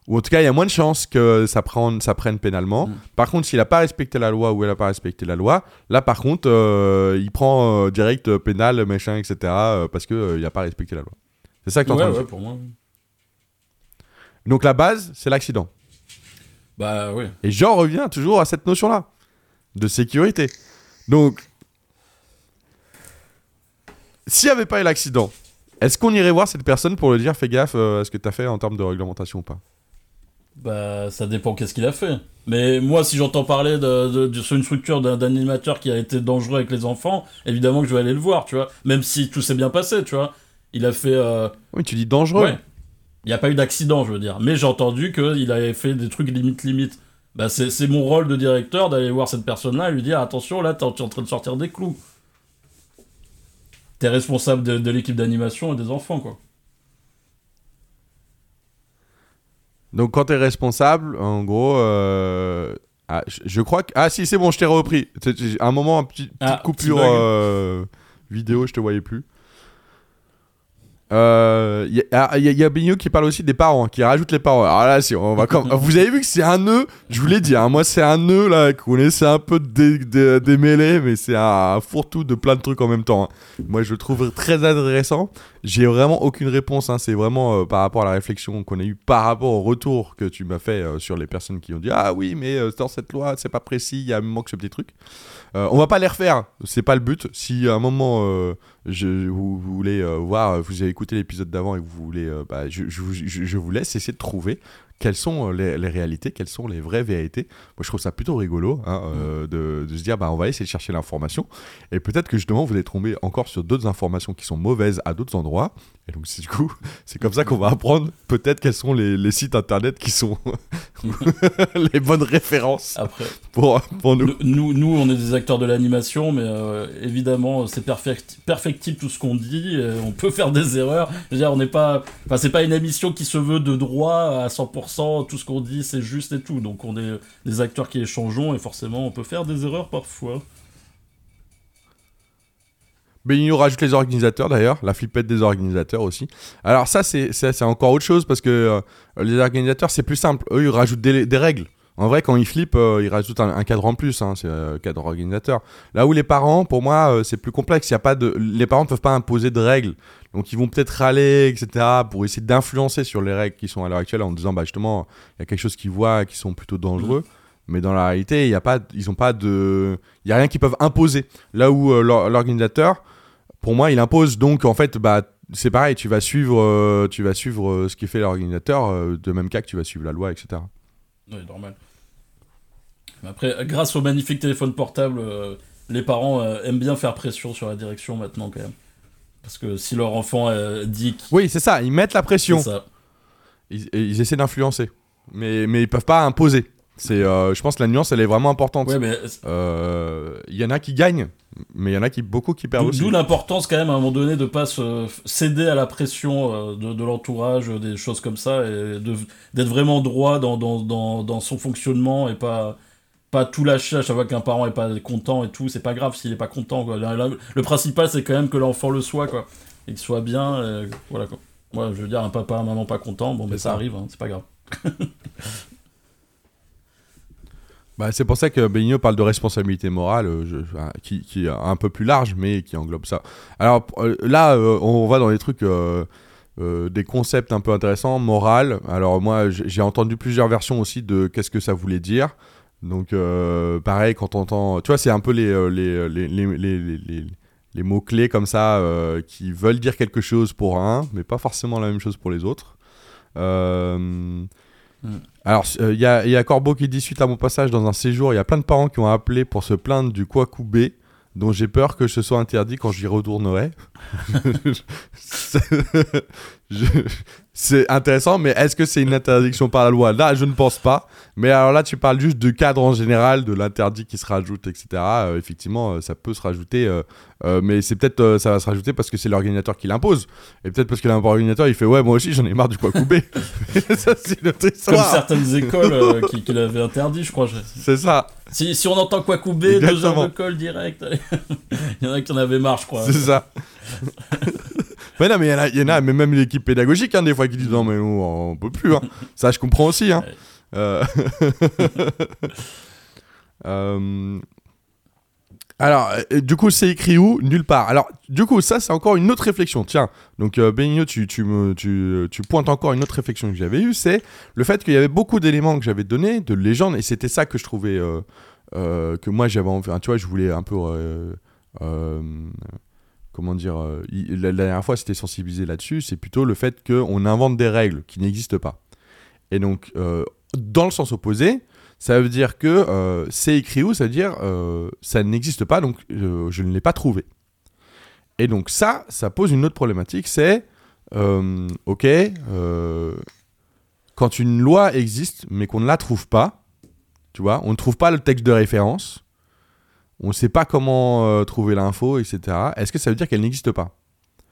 Ou en tout cas, il y a moins de chances que ça prenne, ça prenne pénalement. Mm. Par contre, s'il n'a pas respecté la loi ou elle n'a pas respecté la loi, là, par contre, euh, il prend euh, direct euh, pénal, machin, etc. parce qu'il n'a pas respecté la loi. C'est ça que tu Ouais, pour moi. Donc, la base, c'est l'accident. Bah ouais. Et j'en reviens toujours à cette notion-là de sécurité. Donc, s'il n'y avait pas eu l'accident, est-ce qu'on irait voir cette personne pour lui dire fais gaffe à ce que tu as fait en termes de réglementation ou pas? Bah, ça dépend qu'est-ce qu'il a fait. Mais moi, si j'entends parler de, de- de- sur une structure d'un animateur qui a été dangereux avec les enfants, évidemment que je vais aller le voir, tu vois. Même si tout s'est bien passé, tu vois. Il a fait. euh, Oui, tu dis dangereux. Ouais. Il n'y a pas eu d'accident, je veux dire. Mais j'ai entendu qu'il avait fait des trucs limite limite. Bah, c'est mon rôle de directeur d'aller voir cette personne-là et lui dire attention, là, t'es en t'es en train de sortir des clous. T'es responsable de, de l'équipe d'animation et des enfants, quoi. Donc, quand tu es responsable, en gros, euh, ah, je, je crois que. Ah, si, c'est bon, je t'ai repris. Un moment, un petit, petite Ah, coupure petit euh, vidéo, je te voyais plus. Euh, Il y, a- y a- y a Bigno qui parle aussi des parents, qui rajoute les parents. Alors là, si on va comme... vous avez vu que c'est un nœud, je vous l'ai dit, hein, moi c'est un nœud là, qu'on essaie un peu de dé- dé- démêler, mais c'est un fourre-tout de plein de trucs en même temps. hein. Moi je le trouve très intéressant. J'ai vraiment aucune réponse, hein, c'est vraiment euh, par rapport à la réflexion qu'on a eu par rapport au retour que tu m'as fait euh, sur les personnes qui ont dit Ah oui, mais euh, dans cette loi, c'est pas précis, il y a manque ce petit truc. Euh, on va pas les refaire, c'est pas le but. Si à un moment euh, je, vous, vous voulez euh, voir, vous avez écouté l'épisode d'avant et que vous voulez, bah, je, je vous- je- je vous laisse essayer de trouver quelles sont les, les réalités, quelles sont les vraies vérités. Moi, je trouve ça plutôt rigolo hein, euh, de, de se dire, bah, on va essayer de chercher l'information. Et peut-être que justement, vous allez tomber encore sur d'autres informations qui sont mauvaises à d'autres endroits. Et donc, du coup, c'est comme ça qu'on va apprendre peut-être quels sont les, les sites internet qui sont les bonnes références Après, pour, pour nous. nous, nous, on est des acteurs de l'animation, mais euh, évidemment, c'est perfect- perfectible tout ce qu'on dit. euh, on peut faire des erreurs. Je veux dire, on n'est pas, enfin, c'est pas une émission qui se veut de droit à 100%. Tout ce qu'on dit, c'est juste et tout. Donc, on est des acteurs qui échangeons et forcément, on peut faire des erreurs parfois. Benigno rajoute les organisateurs d'ailleurs, la flippette des organisateurs aussi. Alors ça c'est encore autre chose parce que euh, les organisateurs c'est plus simple. Eux ils rajoutent des, des règles. En vrai quand ils flippent euh, ils rajoutent un, un cadre en plus, hein, c'est euh, cadre organisateur. Là où les parents pour moi euh, c'est plus complexe. Il y a pas de, les parents ne peuvent pas imposer de règles. Donc ils vont peut-être râler etc pour essayer d'influencer sur les règles qui sont à l'heure actuelle en disant bah justement il y a quelque chose qu'ils voient qui sont plutôt dangereux. Mais dans la réalité, il y a pas, ils ont pas de, il y a rien qu'ils peuvent imposer. Là où l'or- l'organisateur, pour moi, il impose. Donc, en fait, bah, c'est pareil. Tu vas suivre, euh, tu vas suivre euh, ce qui fait l'organisateur, euh, de même cas que tu vas suivre la loi, etc. Oui, normal. Après, grâce au magnifique téléphone portable, les parents aiment bien faire pression sur la direction maintenant quand même. Parce que si leur enfant dit Oui, c'est ça. Ils mettent la pression. c'est ça. Ils, essaient d'influencer. Mais, mais ils peuvent pas imposer. C'est, je pense que la nuance, elle est vraiment importante. Ouais, mais Il y en a qui gagnent, mais il y en a qui beaucoup qui perdent aussi. d'où l'importance quand même à un moment donné de pas se céder à la pression euh, de, de l'entourage, euh, des choses comme ça, et d'être vraiment droit dans, dans, dans, dans son fonctionnement et pas pas tout lâcher à chaque fois qu'un parent est pas content et tout. C'est pas grave s'il est pas content. Quoi. Le principal c'est quand même que l'enfant le soit quoi, et qu'il soit bien. euh, voilà quoi. Moi je veux dire un papa, un maman pas content, bon ça ça. arrive, hein, c'est pas grave. Bah, c'est pour ça que Benigno parle de responsabilité morale, euh, qui, qui est un peu plus large, mais qui englobe ça. Alors euh, là, euh, on va dans des trucs, des concepts un peu intéressants, morale. Alors moi, j'ai entendu plusieurs versions aussi de qu'est-ce que ça voulait dire. Donc pareil, quand on entend, tu vois, c'est un peu les, les, les, les, les- les- les- les mots-clés comme ça qui veulent dire quelque chose pour un, mais pas forcément la même chose pour les autres. Euh, alors, il y, a, y Corbeau qui dit suite à mon passage dans un séjour, il y a plein de parents qui ont appelé pour se plaindre du Kwakoubé, dont j'ai peur que ce soit interdit quand j'y retournerai. Je- c'est intéressant, mais est-ce que c'est une interdiction par la loi? Là, je ne pense pas. Mais alors là, tu parles juste du cadre en général, de l'interdit qui se rajoute, etc. Euh, effectivement, euh, ça peut se rajouter, euh, euh, mais c'est peut-être ça va se rajouter parce que c'est l'organisateur qui l'impose, et peut-être parce que l'organisateur il fait ouais moi aussi j'en ai marre du Kwakoubé. ça c'est notre Comme certaines écoles qui, qui l'avaient interdit, je crois. je- C'est ça, Si, si on entend Kwakoubé, deux heures de colle direct. il y en a qui en avaient marre, je crois. c'est ça. mais non, mais il y en a, il y en a, mais même l'équipe pédagogique, hein, des fois, qui disent non, mais on, on peut plus. hein. Ça, je comprends aussi. Hein. Euh, euh, Alors, du coup, c'est écrit où? Nulle part. Alors, du coup, ça, c'est encore une autre réflexion. Tiens, donc, euh, Benigno, tu, tu, me, tu, tu pointes encore une autre réflexion que j'avais eue, c'est le fait qu'il y avait beaucoup d'éléments que j'avais donnés, de légendes, et c'était ça que je trouvais, euh, que moi, j'avais envie, tu vois, je voulais un peu... comment dire, euh, la, dernière fois c'était sensibilisé là-dessus, c'est plutôt le fait qu'on invente des règles qui n'existent pas. Et donc, euh, dans le sens opposé, ça veut dire que euh, c'est écrit où Ça veut dire ça n'existe pas, donc je ne l'ai pas trouvé. Et donc ça, ça pose une autre problématique, c'est, ok, quand une loi existe, mais qu'on ne la trouve pas, tu vois, on ne trouve pas le texte de référence, on ne sait pas comment euh, trouver l'info, etc. Est-ce que ça veut dire qu'elle n'existe pas?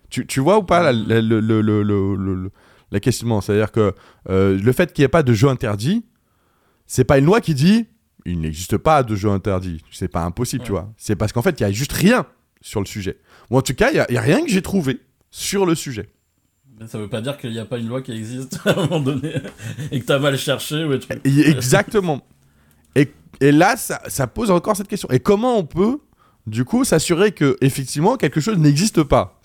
Tu, tu vois ou pas la, le, le, le, le- le- le- la questionnement C'est-à-dire que euh, le fait qu'il n'y ait pas de jeu interdit, c'est pas une loi qui dit il n'existe pas de jeu interdit. C'est pas impossible, tu vois. C'est parce qu'en fait, il y a juste rien sur le sujet. Ou en tout cas, il n'y a, rien que j'ai trouvé sur le sujet. Ça veut pas dire qu'il n'y a pas une loi qui existe à un moment donné et que t'as mal cherché ou des trucs. Et- Exactement. Et, là, ça, pose encore cette question. Et comment on peut, du coup, s'assurer que effectivement quelque chose n'existe pas?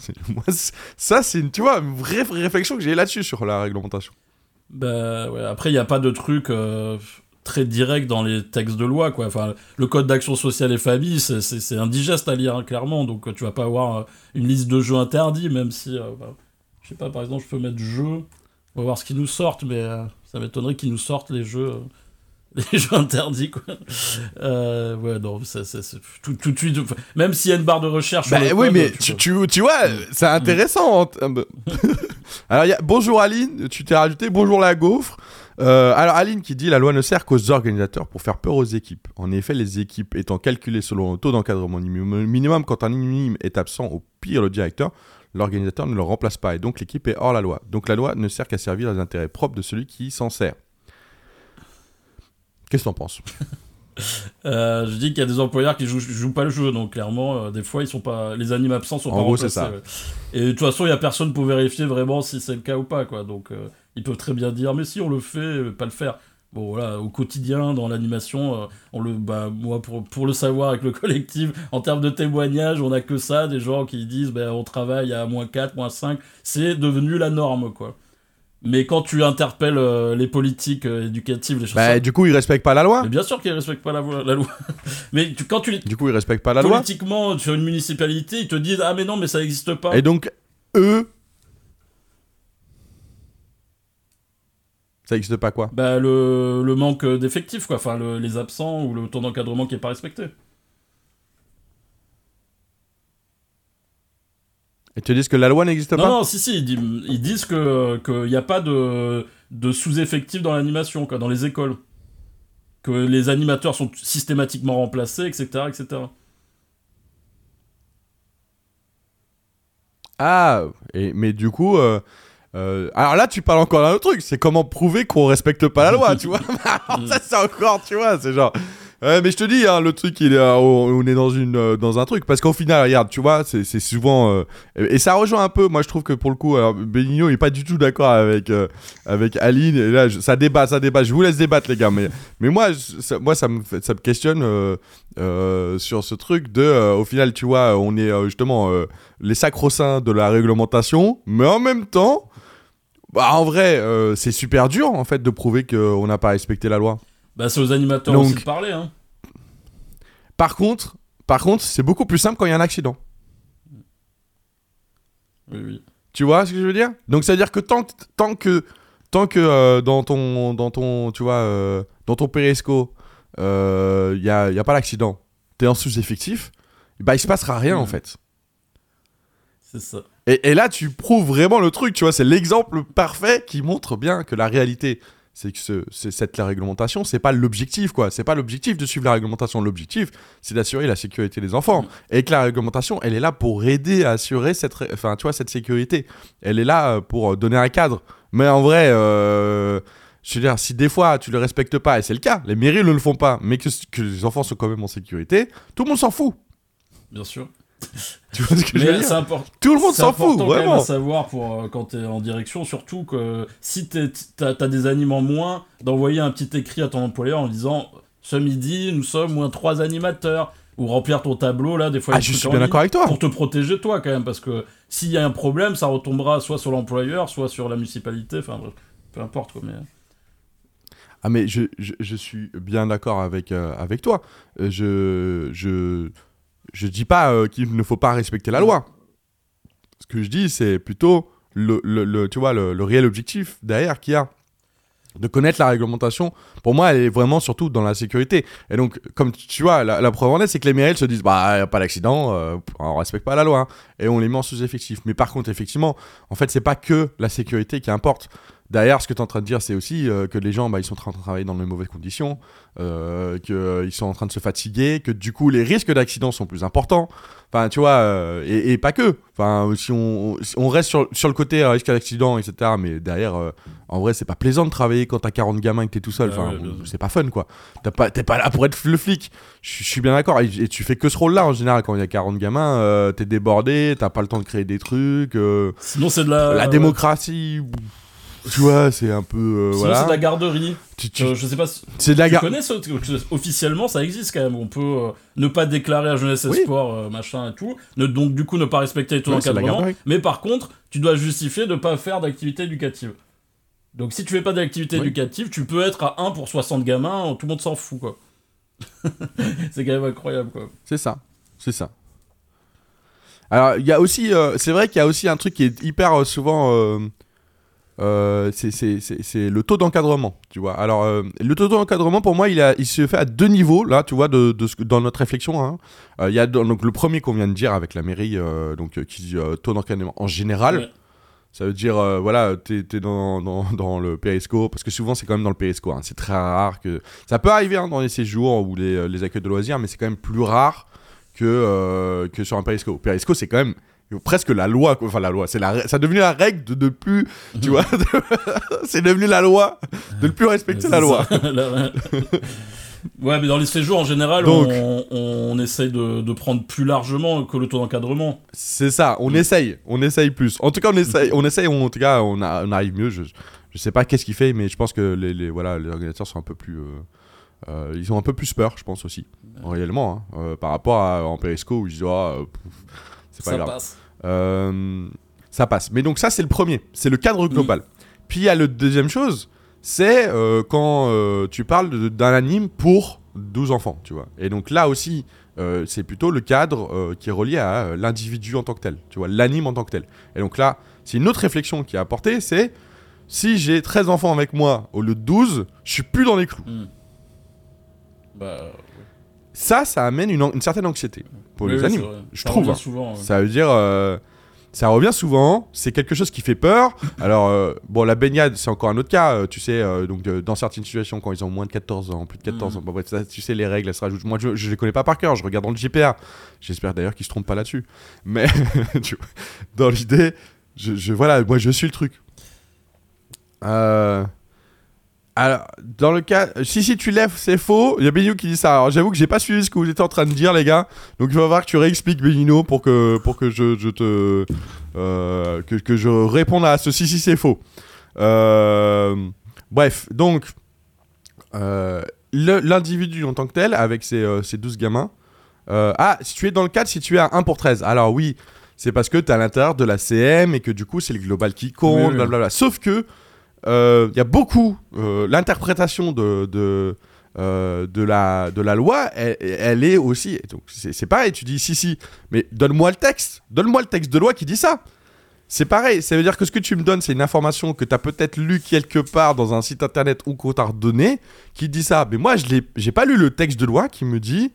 Ça, c'est une, vraie réflexion que j'ai là-dessus sur la réglementation. Bah après il n'y a pas de truc euh, très direct dans les textes de loi quoi. Le code d'action sociale et famille, c'est- indigeste à lire hein, clairement, donc tu vas pas avoir euh, une liste de jeux interdits, même si, euh, bah, je sais pas, par exemple, je peux mettre jeux, on va voir ce qu'ils nous sortent, mais ça m'étonnerait qu'ils nous sortent les jeux. Les jeux interdits, quoi. Euh, ouais, non, ça, ça, c'est tout, tout de suite. Même s'il y a une barre de recherche. Bah oui, code, mais tu tu, tu, vois, c'est intéressant. en termes- alors, il y a, bonjour Aline, tu t'es rajouté. Bonjour la gaufre. Euh, alors, Aline qui dit la loi ne sert qu'aux organisateurs pour faire peur aux équipes. En effet, les équipes étant calculées selon le taux d'encadrement minimum, minimum, quand un minimum est absent, au pire le directeur, l'organisateur ne le remplace pas et donc l'équipe est hors la loi. Donc la loi ne sert qu'à servir les intérêts propres de celui qui s'en sert. Qu'est-ce que t'en penses Euh, je dis qu'il y a des employeurs qui jouent, jouent pas le jeu, donc clairement, euh, des fois, ils sont pas, les animes absents sont En pas gros, c'est remplacés. ça. ouais. Et de toute façon, il y a personne pour vérifier vraiment si c'est le cas ou pas, quoi. Donc, euh, ils peuvent très bien dire, mais si on le fait, pas le faire. Bon, voilà, au quotidien, dans l'animation, on le, bah, moi, pour, pour le savoir avec le collectif, en termes de témoignages, on a que ça, des gens qui disent, ben, on travaille à moins 4, moins 5, c'est devenu la norme, quoi. Mais quand tu interpelles euh, les politiques euh, éducatives, les choses Bah, du coup, ils respectent pas la loi. mais bien sûr qu'ils respectent pas la, la loi. mais tu- quand tu les Du coup, ils respectent pas la loi. politiquement sur une municipalité, ils te disent ah mais non mais ça n'existe pas. Et donc, eux. Ça n'existe pas quoi Bah le, le manque d'effectifs quoi, enfin le- les absents ou le taux d'encadrement qui est pas respecté. Et tu dis que la loi n'existe Non pas non si si ils, disent- ils disent que qu'il n'y a pas de, de sous-effectifs dans l'animation quoi, dans les écoles, que les animateurs sont systématiquement remplacés etc etc. Ah, et, mais du coup. euh, euh, alors là, tu parles encore d'un autre truc. C'est comment prouver qu'on respecte pas la loi, tu vois Alors Ça, c'est encore, tu vois, c'est genre. Mais je te dis, hein, le truc, euh, on est euh, dans un truc. Parce qu'au final, regarde, tu vois, c'est souvent. euh, et ça rejoint un peu, moi, je trouve que pour le coup, Benigno, il est pas du tout d'accord avec, avec Aline. Et là, ça débat, ça débat. Je vous laisse débattre, les gars. Mais, moi, ça, moi ça, me, questionne sur ce truc de. au final, tu vois, on est justement les sacro-saints de la réglementation. Mais en même temps. Bah, en vrai, c'est super dur en fait de prouver qu'on n'a pas respecté la loi. Bah c'est aux animateurs Donc- aussi de parler hein. Par contre, par contre, c'est beaucoup plus simple quand il y a un accident. Oui oui. Tu vois ce que je veux dire? Donc ça veut dire que tant, que- tant que tant que euh, dans ton dans ton tu vois euh, dans ton périsco il y a, y a pas l'accident, t'es en sous-effectif, bah il se passera rien en fait. C'est ça. Et, et là tu prouves vraiment le truc, tu vois, c'est l'exemple parfait qui montre bien que la réalité c'est que ce, c'est cette la réglementation, c'est pas l'objectif quoi, c'est pas l'objectif de suivre la réglementation, l'objectif c'est d'assurer la sécurité des enfants Mhm. et que la réglementation, elle est là pour aider à assurer cette enfin tu vois cette sécurité. Elle est là euh, pour donner un cadre. Mais en vrai euh, je veux dire, si des fois tu le respectes pas, et c'est le cas, les mairies ne le font pas, mais que, que les enfants sont quand même en sécurité, tout le monde s'en fout. Bien sûr. Tu vois ce que je veux Mais dire c'est important. Tout le monde C'est s'en fout, vraiment. savoir pour euh, quand t'es en direction, surtout que si t'as as des animes en moins, d'envoyer un petit écrit à ton employeur en disant ce midi nous sommes moins trois animateurs ou remplir ton tableau là des fois. Ah, je suis bien d'accord avec toi. Pour te protéger toi quand même parce que s'il y a un problème, ça retombera soit sur l'employeur, soit sur la municipalité, enfin peu importe quoi. Mais Ah mais je, je, je suis bien d'accord avec, euh, avec toi. Euh, Je, je, je dis pas euh, qu'il ne faut pas respecter la loi. Ce que je dis, c'est plutôt le, le, tu vois, le, réel objectif derrière qu'il y a. De connaître la réglementation, pour moi, elle est vraiment surtout dans la sécurité. Et donc, comme tu vois, la, preuve en est, c'est que les mairies se disent, bah, y a pas d'accident, euh, on respecte pas la loi, hein. et on les met en sous-effectif. Mais par contre, effectivement, en fait, c'est pas que la sécurité qui importe. Derrière, ce que tu es en train de dire, c'est aussi euh, que les gens, bah, ils sont en train de travailler dans de mauvaises conditions, euh, qu'ils sont en train de se fatiguer, que du coup, les risques d'accident sont plus importants. Enfin, tu vois, euh, et, et pas que. Enfin, si on, reste sur, sur le côté euh, risque d'accident, etc., mais derrière, euh, en vrai, c'est pas plaisant de travailler quand t'as 40 gamins et que t'es tout seul. Ouais, Enfin, c'est pas fun, quoi. T'as pas- T'es pas, là pour être le flic. Je suis bien d'accord. Et, et tu fais que ce rôle-là, en général, quand il y a 40 gamins, euh, t'es débordé, t'as pas le temps de créer des trucs. euh, Sinon, c'est de la. la ouais. Tu vois, c'est un peu. euh, voilà. c'est de la garderie. Tu- tu- Euh, je sais pas. si- c'est de la Tu gar- connais ça Officiellement, ça existe quand même. On peut euh, ne pas déclarer à jeunesse Oui. sport, euh, machin et tout. Ne, donc, du coup, ne pas respecter les taux Ouais, garderie. Mais par contre, tu dois justifier de ne pas faire d'activité éducative. Donc, si tu fais pas d'activité Oui. éducative, tu peux être à 1 pour 60 gamins, tout le monde s'en fout, quoi. c'est quand même incroyable, quoi. C'est ça. C'est ça. Alors, il y a aussi. c'est vrai qu'il y a aussi un truc qui est hyper souvent. Euh, c'est- le taux d'encadrement, tu vois. Alors, euh, le taux d'encadrement, pour moi, il, a, il se fait à deux niveaux, là, tu vois, de, de ce que- dans notre réflexion. hein. Euh, Il y a donc, le premier qu'on vient de dire avec la mairie, donc, qui dit taux d'encadrement en général. Ouais. Ça veut dire, euh, voilà, t'es es dans, dans, dans le PSCO, parce que souvent c'est quand même dans le PSCO, hein, c'est très rare que... Ça peut arriver hein, dans les séjours ou les, les accueils de loisirs, mais c'est quand même plus rare que, euh, que sur un PSCO. PSCO, c'est quand même presque la loi, quoi. enfin la loi, c'est la, ça a devenu la règle de ne plus, tu vois, c'est devenu la loi de ne plus respecter la loi. ouais. Mais dans les séjours, en général, Donc- on, on essaye de, de prendre plus largement que le taux d'encadrement. C'est ça, on essaye, on essaye plus. En tout cas, on essaye, on essaye, on- en tout cas, on, a- on arrive mieux. Je, je sais pas qu'est-ce qu'il fait, mais je pense que les, les- voilà, les organisateurs sont un peu plus, euh, euh, ils ont un peu plus peur, je pense aussi, réellement, hein, euh, par rapport à en Perisco où ils disent, Ah, c'est pas Ça grave. passe. Euh, ça passe. Mais donc ça, c'est le premier, c'est le cadre global. Puis il y a le deuxième chose, c'est euh, quand euh, tu parles d'un anime pour 12 enfants, tu vois. Et donc là aussi, c'est plutôt le cadre qui est relié à l'individu en tant que tel, tu vois, l'anime en tant que tel. Et donc là, c'est une autre réflexion qui est apportée, c'est si j'ai 13 enfants avec moi au lieu de 12, je suis plus dans les clous. Hmm. Bah, Ça, ça amène une, certaine anxiété pour oui, les oui, animes. je Ça trouve, revient hein. souvent. ouais. Ça veut dire. euh, ça revient souvent, c'est quelque chose qui fait peur. Alors, euh, bon, la baignade, c'est encore un autre cas. euh, tu sais, euh, donc, dans certaines situations, quand ils ont moins de 14 ans, plus de 14 ans, Mhm. bon, bref, ça, tu sais, les règles, elles se rajoutent. Moi, je, je les connais pas par cœur, je regarde dans le JPR. J'espère d'ailleurs qu'ils se trompent pas là-dessus. Mais, tu vois, dans l'idée, je, je- voilà, moi, je suis le truc. Euh. Alors, dans le cas, si si tu lèves, c'est faux. Il y a Benino qui dit ça. Alors, j'avoue que j'ai pas suivi ce que vous étiez en train de dire, les gars. Donc, il va falloir que tu réexpliques, Benino, pour que pour que je, je te euh, que, que je réponde à ce si si c'est faux. Euh, bref, donc euh, l'individu en tant que tel, avec ses, ses 12 gamins. ah, si tu es dans le cadre, si tu es à 1 pour 13. Alors oui, c'est parce que tu es à l'intérieur de la CM et que du coup, c'est le global qui compte, Oui, oui. blablabla. Sauf que il y a beaucoup euh, l'interprétation de, de, euh, de, la, de la loi, elle, elle est aussi. Donc c'est pareil, tu dis si, si, mais donne-moi le texte, donne-moi le texte de loi qui dit ça. C'est pareil, ça veut dire que ce que tu me donnes, c'est une information que tu as peut-être lu quelque part dans un site internet ou qu'on t'a redonné qui dit ça. Mais moi, je j'ai pas lu le texte de loi qui me dit,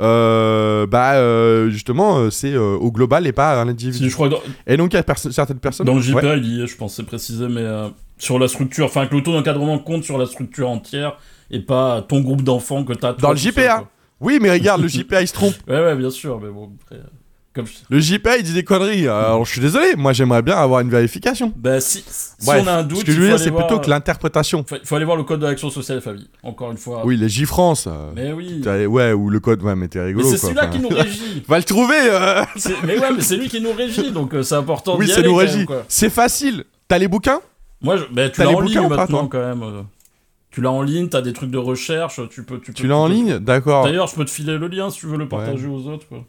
euh, bah euh, justement, euh, c'est euh, au global et pas à l'individu. Si, Et donc, il y a certaines personnes. dans le Ouais. JPA, il y est, je pense, c'est précisé, mais euh, sur la structure, enfin, que le taux d'encadrement compte sur la structure entière et pas ton groupe d'enfants que t'as. Dans le seul, JPA. Oui, mais regarde, le JPA il se trompe. Ouais, ouais, bien sûr, mais bon, après. euh, Comme je- Le JPA il dit des conneries. Alors je suis désolé, moi j'aimerais bien avoir une vérification. Bah, si, si Bref, on a un doute, ce que je veux dire, c'est voir- plutôt que l'interprétation. faut- Il faut aller voir le code de l'action sociale famille, encore une fois. Oui, les J-France. euh, Mais oui. Ouais, ou le code, ouais, mais t'es rigolo. c'est celui-là qui nous régit. Va le trouver euh. Mais ouais, mais c'est lui qui nous régit, donc euh, c'est important Oui, c'est nous régit. C'est facile. T'as les bouquins? Moi, je... bah, tu l'as en ligne maintenant, quand même. euh. Tu l'as en ligne, t'as des trucs de recherche, tu peux... Tu, peux, Tu l'as en ligne D'accord. D'ailleurs, je peux te filer le lien si tu veux le partager aux autres, quoi.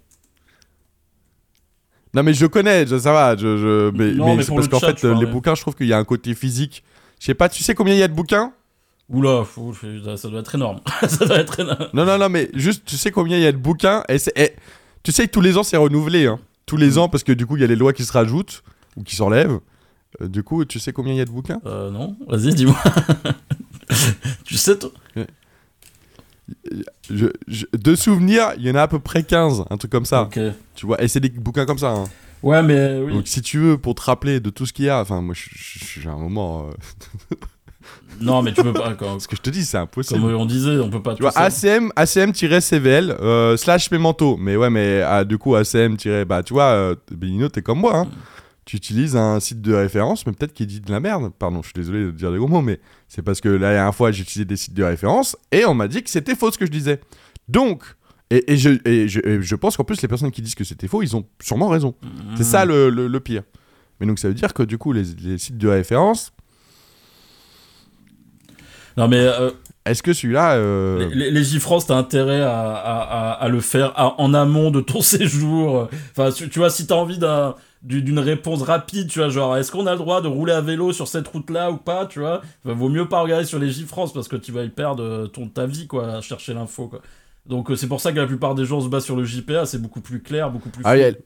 Non, mais je connais, je- ça va. Je, je- Mais, Non, mais mais c'est parce qu'en fait, les bouquins, je trouve qu'il y a un côté physique. Je sais pas, tu sais combien il y a de bouquins? Oula, ça doit être énorme. ça doit être énorme. Non, non, non, mais juste, tu sais combien il y a de bouquins? Et Tu sais que tous les ans, c'est renouvelé. Hein. Tous Mm. les ans, parce que du coup, il y a les lois qui se rajoutent ou qui s'enlèvent. Euh, du coup, tu sais combien il y a de bouquins? Euh, non Vas-y, dis-moi. tu sais, toi? Je- je- De souvenirs, il y en a à peu près 15, un truc comme ça. Ok. Tu vois, et c'est des bouquins comme ça. hein. Ouais, mais oui. Donc si tu veux, pour te rappeler de tout ce qu'il y a, enfin moi j'ai un moment... euh, Non, mais tu peux pas. Quand, ce que je te dis, c'est impossible. comme on disait, on peut pas Tu vois. ACM, ACM-CVL euh, slash Memento. Mais ouais, mais ah, du coup, ACM- bah tu vois, euh, Benino, t'es comme moi. Hein. Mm. Tu utilises un site de référence, mais peut-être qu'il dit de la merde. Pardon, je suis désolé de dire des gros mots, mais c'est parce que la dernière fois, j'ai utilisé des sites de référence et on m'a dit que c'était faux ce que je disais. Donc, et, et je, et je, et je pense qu'en plus, les personnes qui disent que c'était faux, ils ont sûrement raison. C'est ça Mm. le, le- le pire. Mais donc, ça veut dire que du coup, les, les sites de référence, Non, mais euh, est-ce que celui-là. euh, les, les, t'as intérêt à, à, à, à le faire en amont de ton séjour. Enfin, tu, tu vois, si t'as envie d'un du- d'une réponse rapide, tu vois, genre, est-ce qu'on a le droit de rouler à vélo sur cette route-là ou pas, tu vois? Enfin, Vaut mieux pas regarder sur les Gifrance parce que tu vas y perdre euh, ton, ta vie, quoi, à chercher l'info, quoi. Donc, euh, c'est pour ça que la plupart des gens se basent sur le JPA, c'est beaucoup plus clair, beaucoup plus. Ah, fluide.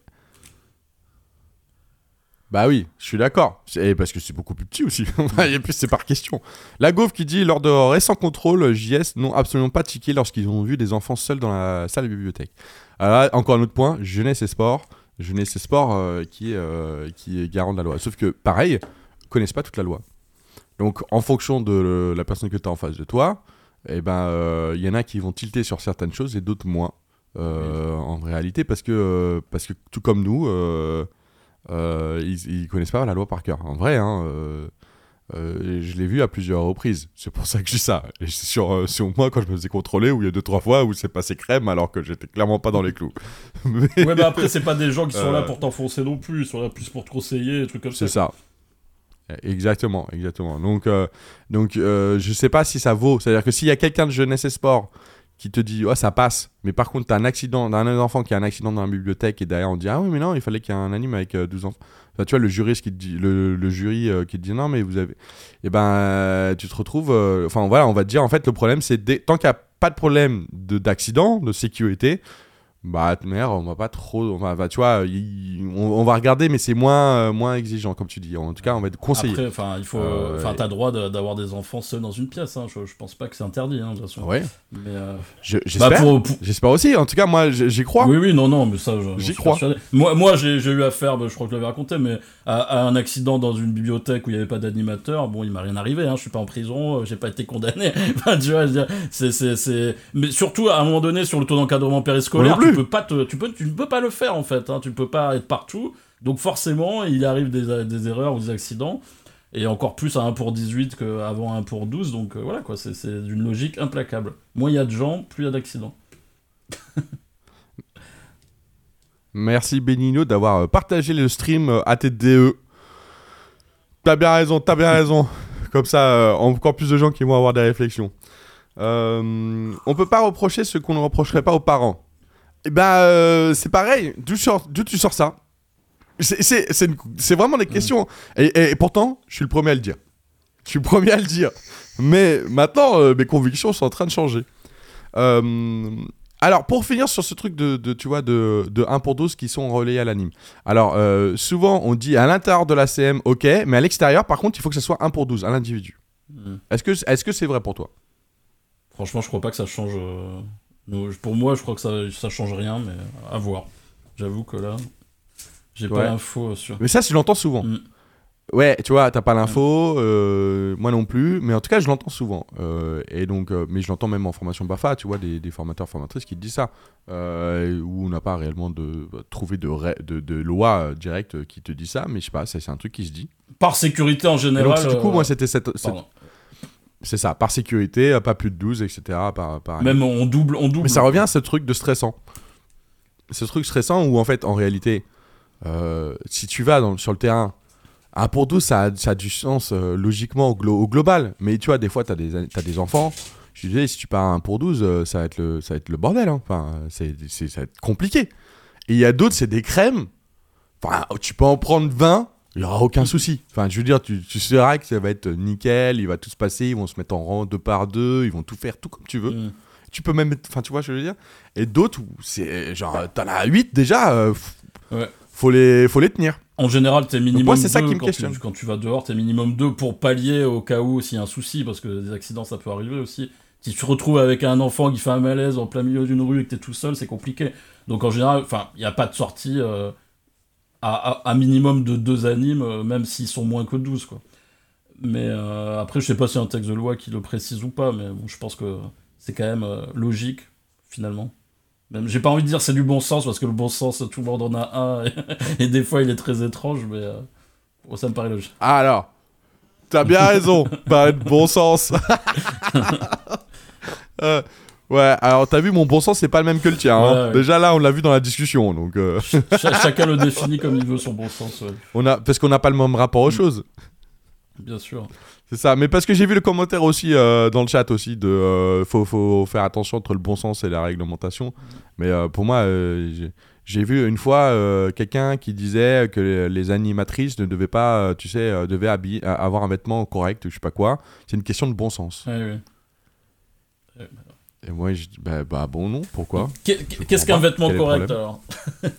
Bah oui, je suis d'accord. Et Parce que c'est beaucoup plus petit aussi. Et puis c'est par question. La Gauve qui dit lors de récents contrôles, JS n'ont absolument pas tiqué lorsqu'ils ont vu des enfants seuls dans la salle de bibliothèque. Alors là, encore un autre point, jeunesse et sport. Jeunesse et sport euh, qui, est, euh, qui est garant de la loi. Sauf que, pareil, connaissent pas toute la loi. Donc, en fonction de la personne que tu as en face de toi, eh ben, euh, il y en a qui vont tilter sur certaines choses et d'autres moins. euh, En réalité, parce que, parce que tout comme nous, ils, ils connaissent pas la loi par cœur. En vrai, hein, euh, je l'ai vu à plusieurs reprises. C'est pour ça que je dis ça. Et c'est sur, euh, sur moi, quand je me faisais contrôler, où il y a deux, trois fois où c'est passé crème alors que j'étais clairement pas dans les clous. Mais Ouais, mais après, c'est pas des gens qui sont là Euh. pour t'enfoncer non plus, ils sont là plus pour te conseiller, des trucs comme ça. c'est ça. Exactement, exactement. Donc, donc je sais pas si ça vaut. C'est-à-dire que s'il y a quelqu'un de jeunesse et sport qui te dit, oh, ça passe, mais par contre, tu as un accident, un enfant qui a un accident dans la bibliothèque et derrière on dit, ah oui, mais non, il fallait qu'il y ait un anime avec euh, 12 enfants. Enfin, tu vois, le juriste qui te dit, le, jury euh, qui te dit, non, mais vous avez. Et ben, euh, tu te retrouves. euh, Enfin, voilà, on va te dire, en fait, le problème, c'est tant qu'il n'y a pas de problème de- d'accident, de, sécurité, bah, mère, on va pas trop. On va, va- tu vois, il- on, on va regarder, mais c'est moins, euh, moins exigeant, comme tu dis. En tout cas, on va être conseillé. Après, enfin, il faut, Euh, enfin, t'as droit de- d'avoir des enfants seuls dans une pièce. Hein. Je, je pense pas que c'est interdit, hein, bien sûr. Ouais, Mais euh, je- bah, j'espère. pour, pour- J'espère aussi. En tout cas, moi, j'y crois. Oui, oui, non, non, mais ça, J'y crois. persuadé. Moi, moi j'ai eu affaire, bah, je crois que je l'avais raconté, mais à, à un accident dans une bibliothèque où il n'y avait pas d'animateur. Bon, il m'a rien arrivé, hein, je suis pas en prison, j'ai pas été condamné. Enfin, tu vois, c'est. Mais surtout, à un moment donné, sur le taux d'encadrement périscolaire, tu plus. peux pas te, tu peux, tu ne peux pas le faire en fait. Hein, tu peux pas être partout. Donc forcément, il arrive des, des erreurs ou des accidents. Et encore plus à 1 pour 18 qu'avant 1 pour 12. Donc euh, voilà, quoi, c'est, d'une logique implacable. Moins il y a de gens, plus il y a d'accidents. Merci Benino d'avoir euh, partagé le stream euh, ATDE. T'as bien raison, t'as bien raison. Comme ça, encore plus de gens qui vont avoir des réflexions. Euh, on peut pas reprocher ce qu'on ne reprocherait pas aux parents. Et ben, euh, c'est pareil. D'où sors- d'où tu sors ça? C'est- C'est c'est c'est vraiment des questions. Et, et- et pourtant, je suis le premier à le dire. Je suis le premier à le dire. Mais maintenant, euh, mes convictions sont en train de changer. Euh, alors, pour finir sur ce truc de, de, tu vois, de, de 1 pour 12 qui sont relayés à l'anime. Alors, euh, souvent, on dit à l'intérieur de la CM, ok, mais à l'extérieur, par contre, il faut que ce soit 1 pour 12, à l'individu. Mm. Est-ce que est-ce que c'est vrai pour toi? Franchement, je crois pas que ça change. Pour moi, je crois que ça, ça change rien, mais à voir. J'avoue que là, j'ai Ouais. pas l'info sur. Mais ça, je l'entends souvent. Mm. Ouais, tu vois, t'as pas l'info, euh, moi non plus, mais en tout cas, je l'entends souvent. Euh, et donc, euh, mais je l'entends même en formation BAFA, tu vois, des, des formateurs, formatrices qui te disent ça, où on n'a pas réellement de, trouvé de, de, de loi directe qui te dit ça, mais je sais pas, c'est un truc qui se dit. Par sécurité en Et général. donc, du coup, moi, c'était cette. C'est ça, par sécurité, euh, pas plus de 12, etc. Par, par. Même on double, on double. Mais ça revient à ce truc de stressant. Ce truc stressant où, en fait, en réalité, euh, si tu vas dans- sur le terrain, un pour 12, ça a, ça a du sens euh, logiquement au, glo- au global. Mais tu vois, des fois, tu as des, as des enfants. Je disais, si tu pars à un pour 12, euh, ça, va être le, ça va être le bordel. hein. Enfin, c'est, c'est- ça va être compliqué. Et il y a d'autres, c'est des crèmes. Enfin, tu peux en prendre 20, il n'y aura aucun souci. Enfin, je veux dire, tu, tu sauras que ça va être nickel, il va tout se passer, ils vont se mettre en rang deux par deux, ils vont tout faire tout comme tu veux. Mm. Tu peux même. mettre- Enfin, tu vois, je veux dire? Et d'autres où c'est genre, t'en as 8 déjà, euh, Ouais. faut, les, faut les tenir. En général, t'es minimum moi, c'est ça qui me quand. Tu, quand tu vas dehors, t'es minimum 2 pour pallier au cas où s'il y a un souci, parce que des accidents, ça peut arriver aussi. Si tu te retrouves avec un enfant qui fait un malaise en plein milieu d'une rue et que t'es tout seul, c'est compliqué. Donc en général, enfin, il n'y a pas de sortie euh, à, à, minimum de deux animes, même s'ils sont moins que 12, quoi. Mais après, je sais pas si un texte de loi qui le précise ou pas, mais bon, je pense que c'est quand même logique, finalement. Même, j'ai pas envie de dire c'est du bon sens, parce que le bon sens, tout le monde en a un, et, des fois il est très étrange, mais ça me paraît logique. Ah, alors, t'as bien raison, pas de bon sens. Ouais, alors t'as vu, mon bon sens, c'est pas le même que le tien. Hein. Déjà là, on l'a vu dans la discussion. Donc, euh. chacun le définit comme il veut son bon sens. On a... Parce qu'on n'a pas le même rapport aux mm. choses. Bien sûr. C'est ça, mais parce que j'ai vu le commentaire aussi euh, dans le chat aussi de euh, faut, faut, faire attention entre le bon sens et la réglementation. Mais pour moi, j'ai vu une fois quelqu'un qui disait que les, animatrices ne devaient pas, tu sais, devaient avoir un vêtement correct, je sais pas quoi. C'est une question de bon sens. Oui, oui. Et moi, je dis, bah, bah bon, non, pourquoi Qu'est-ce qu'un vêtement correct alors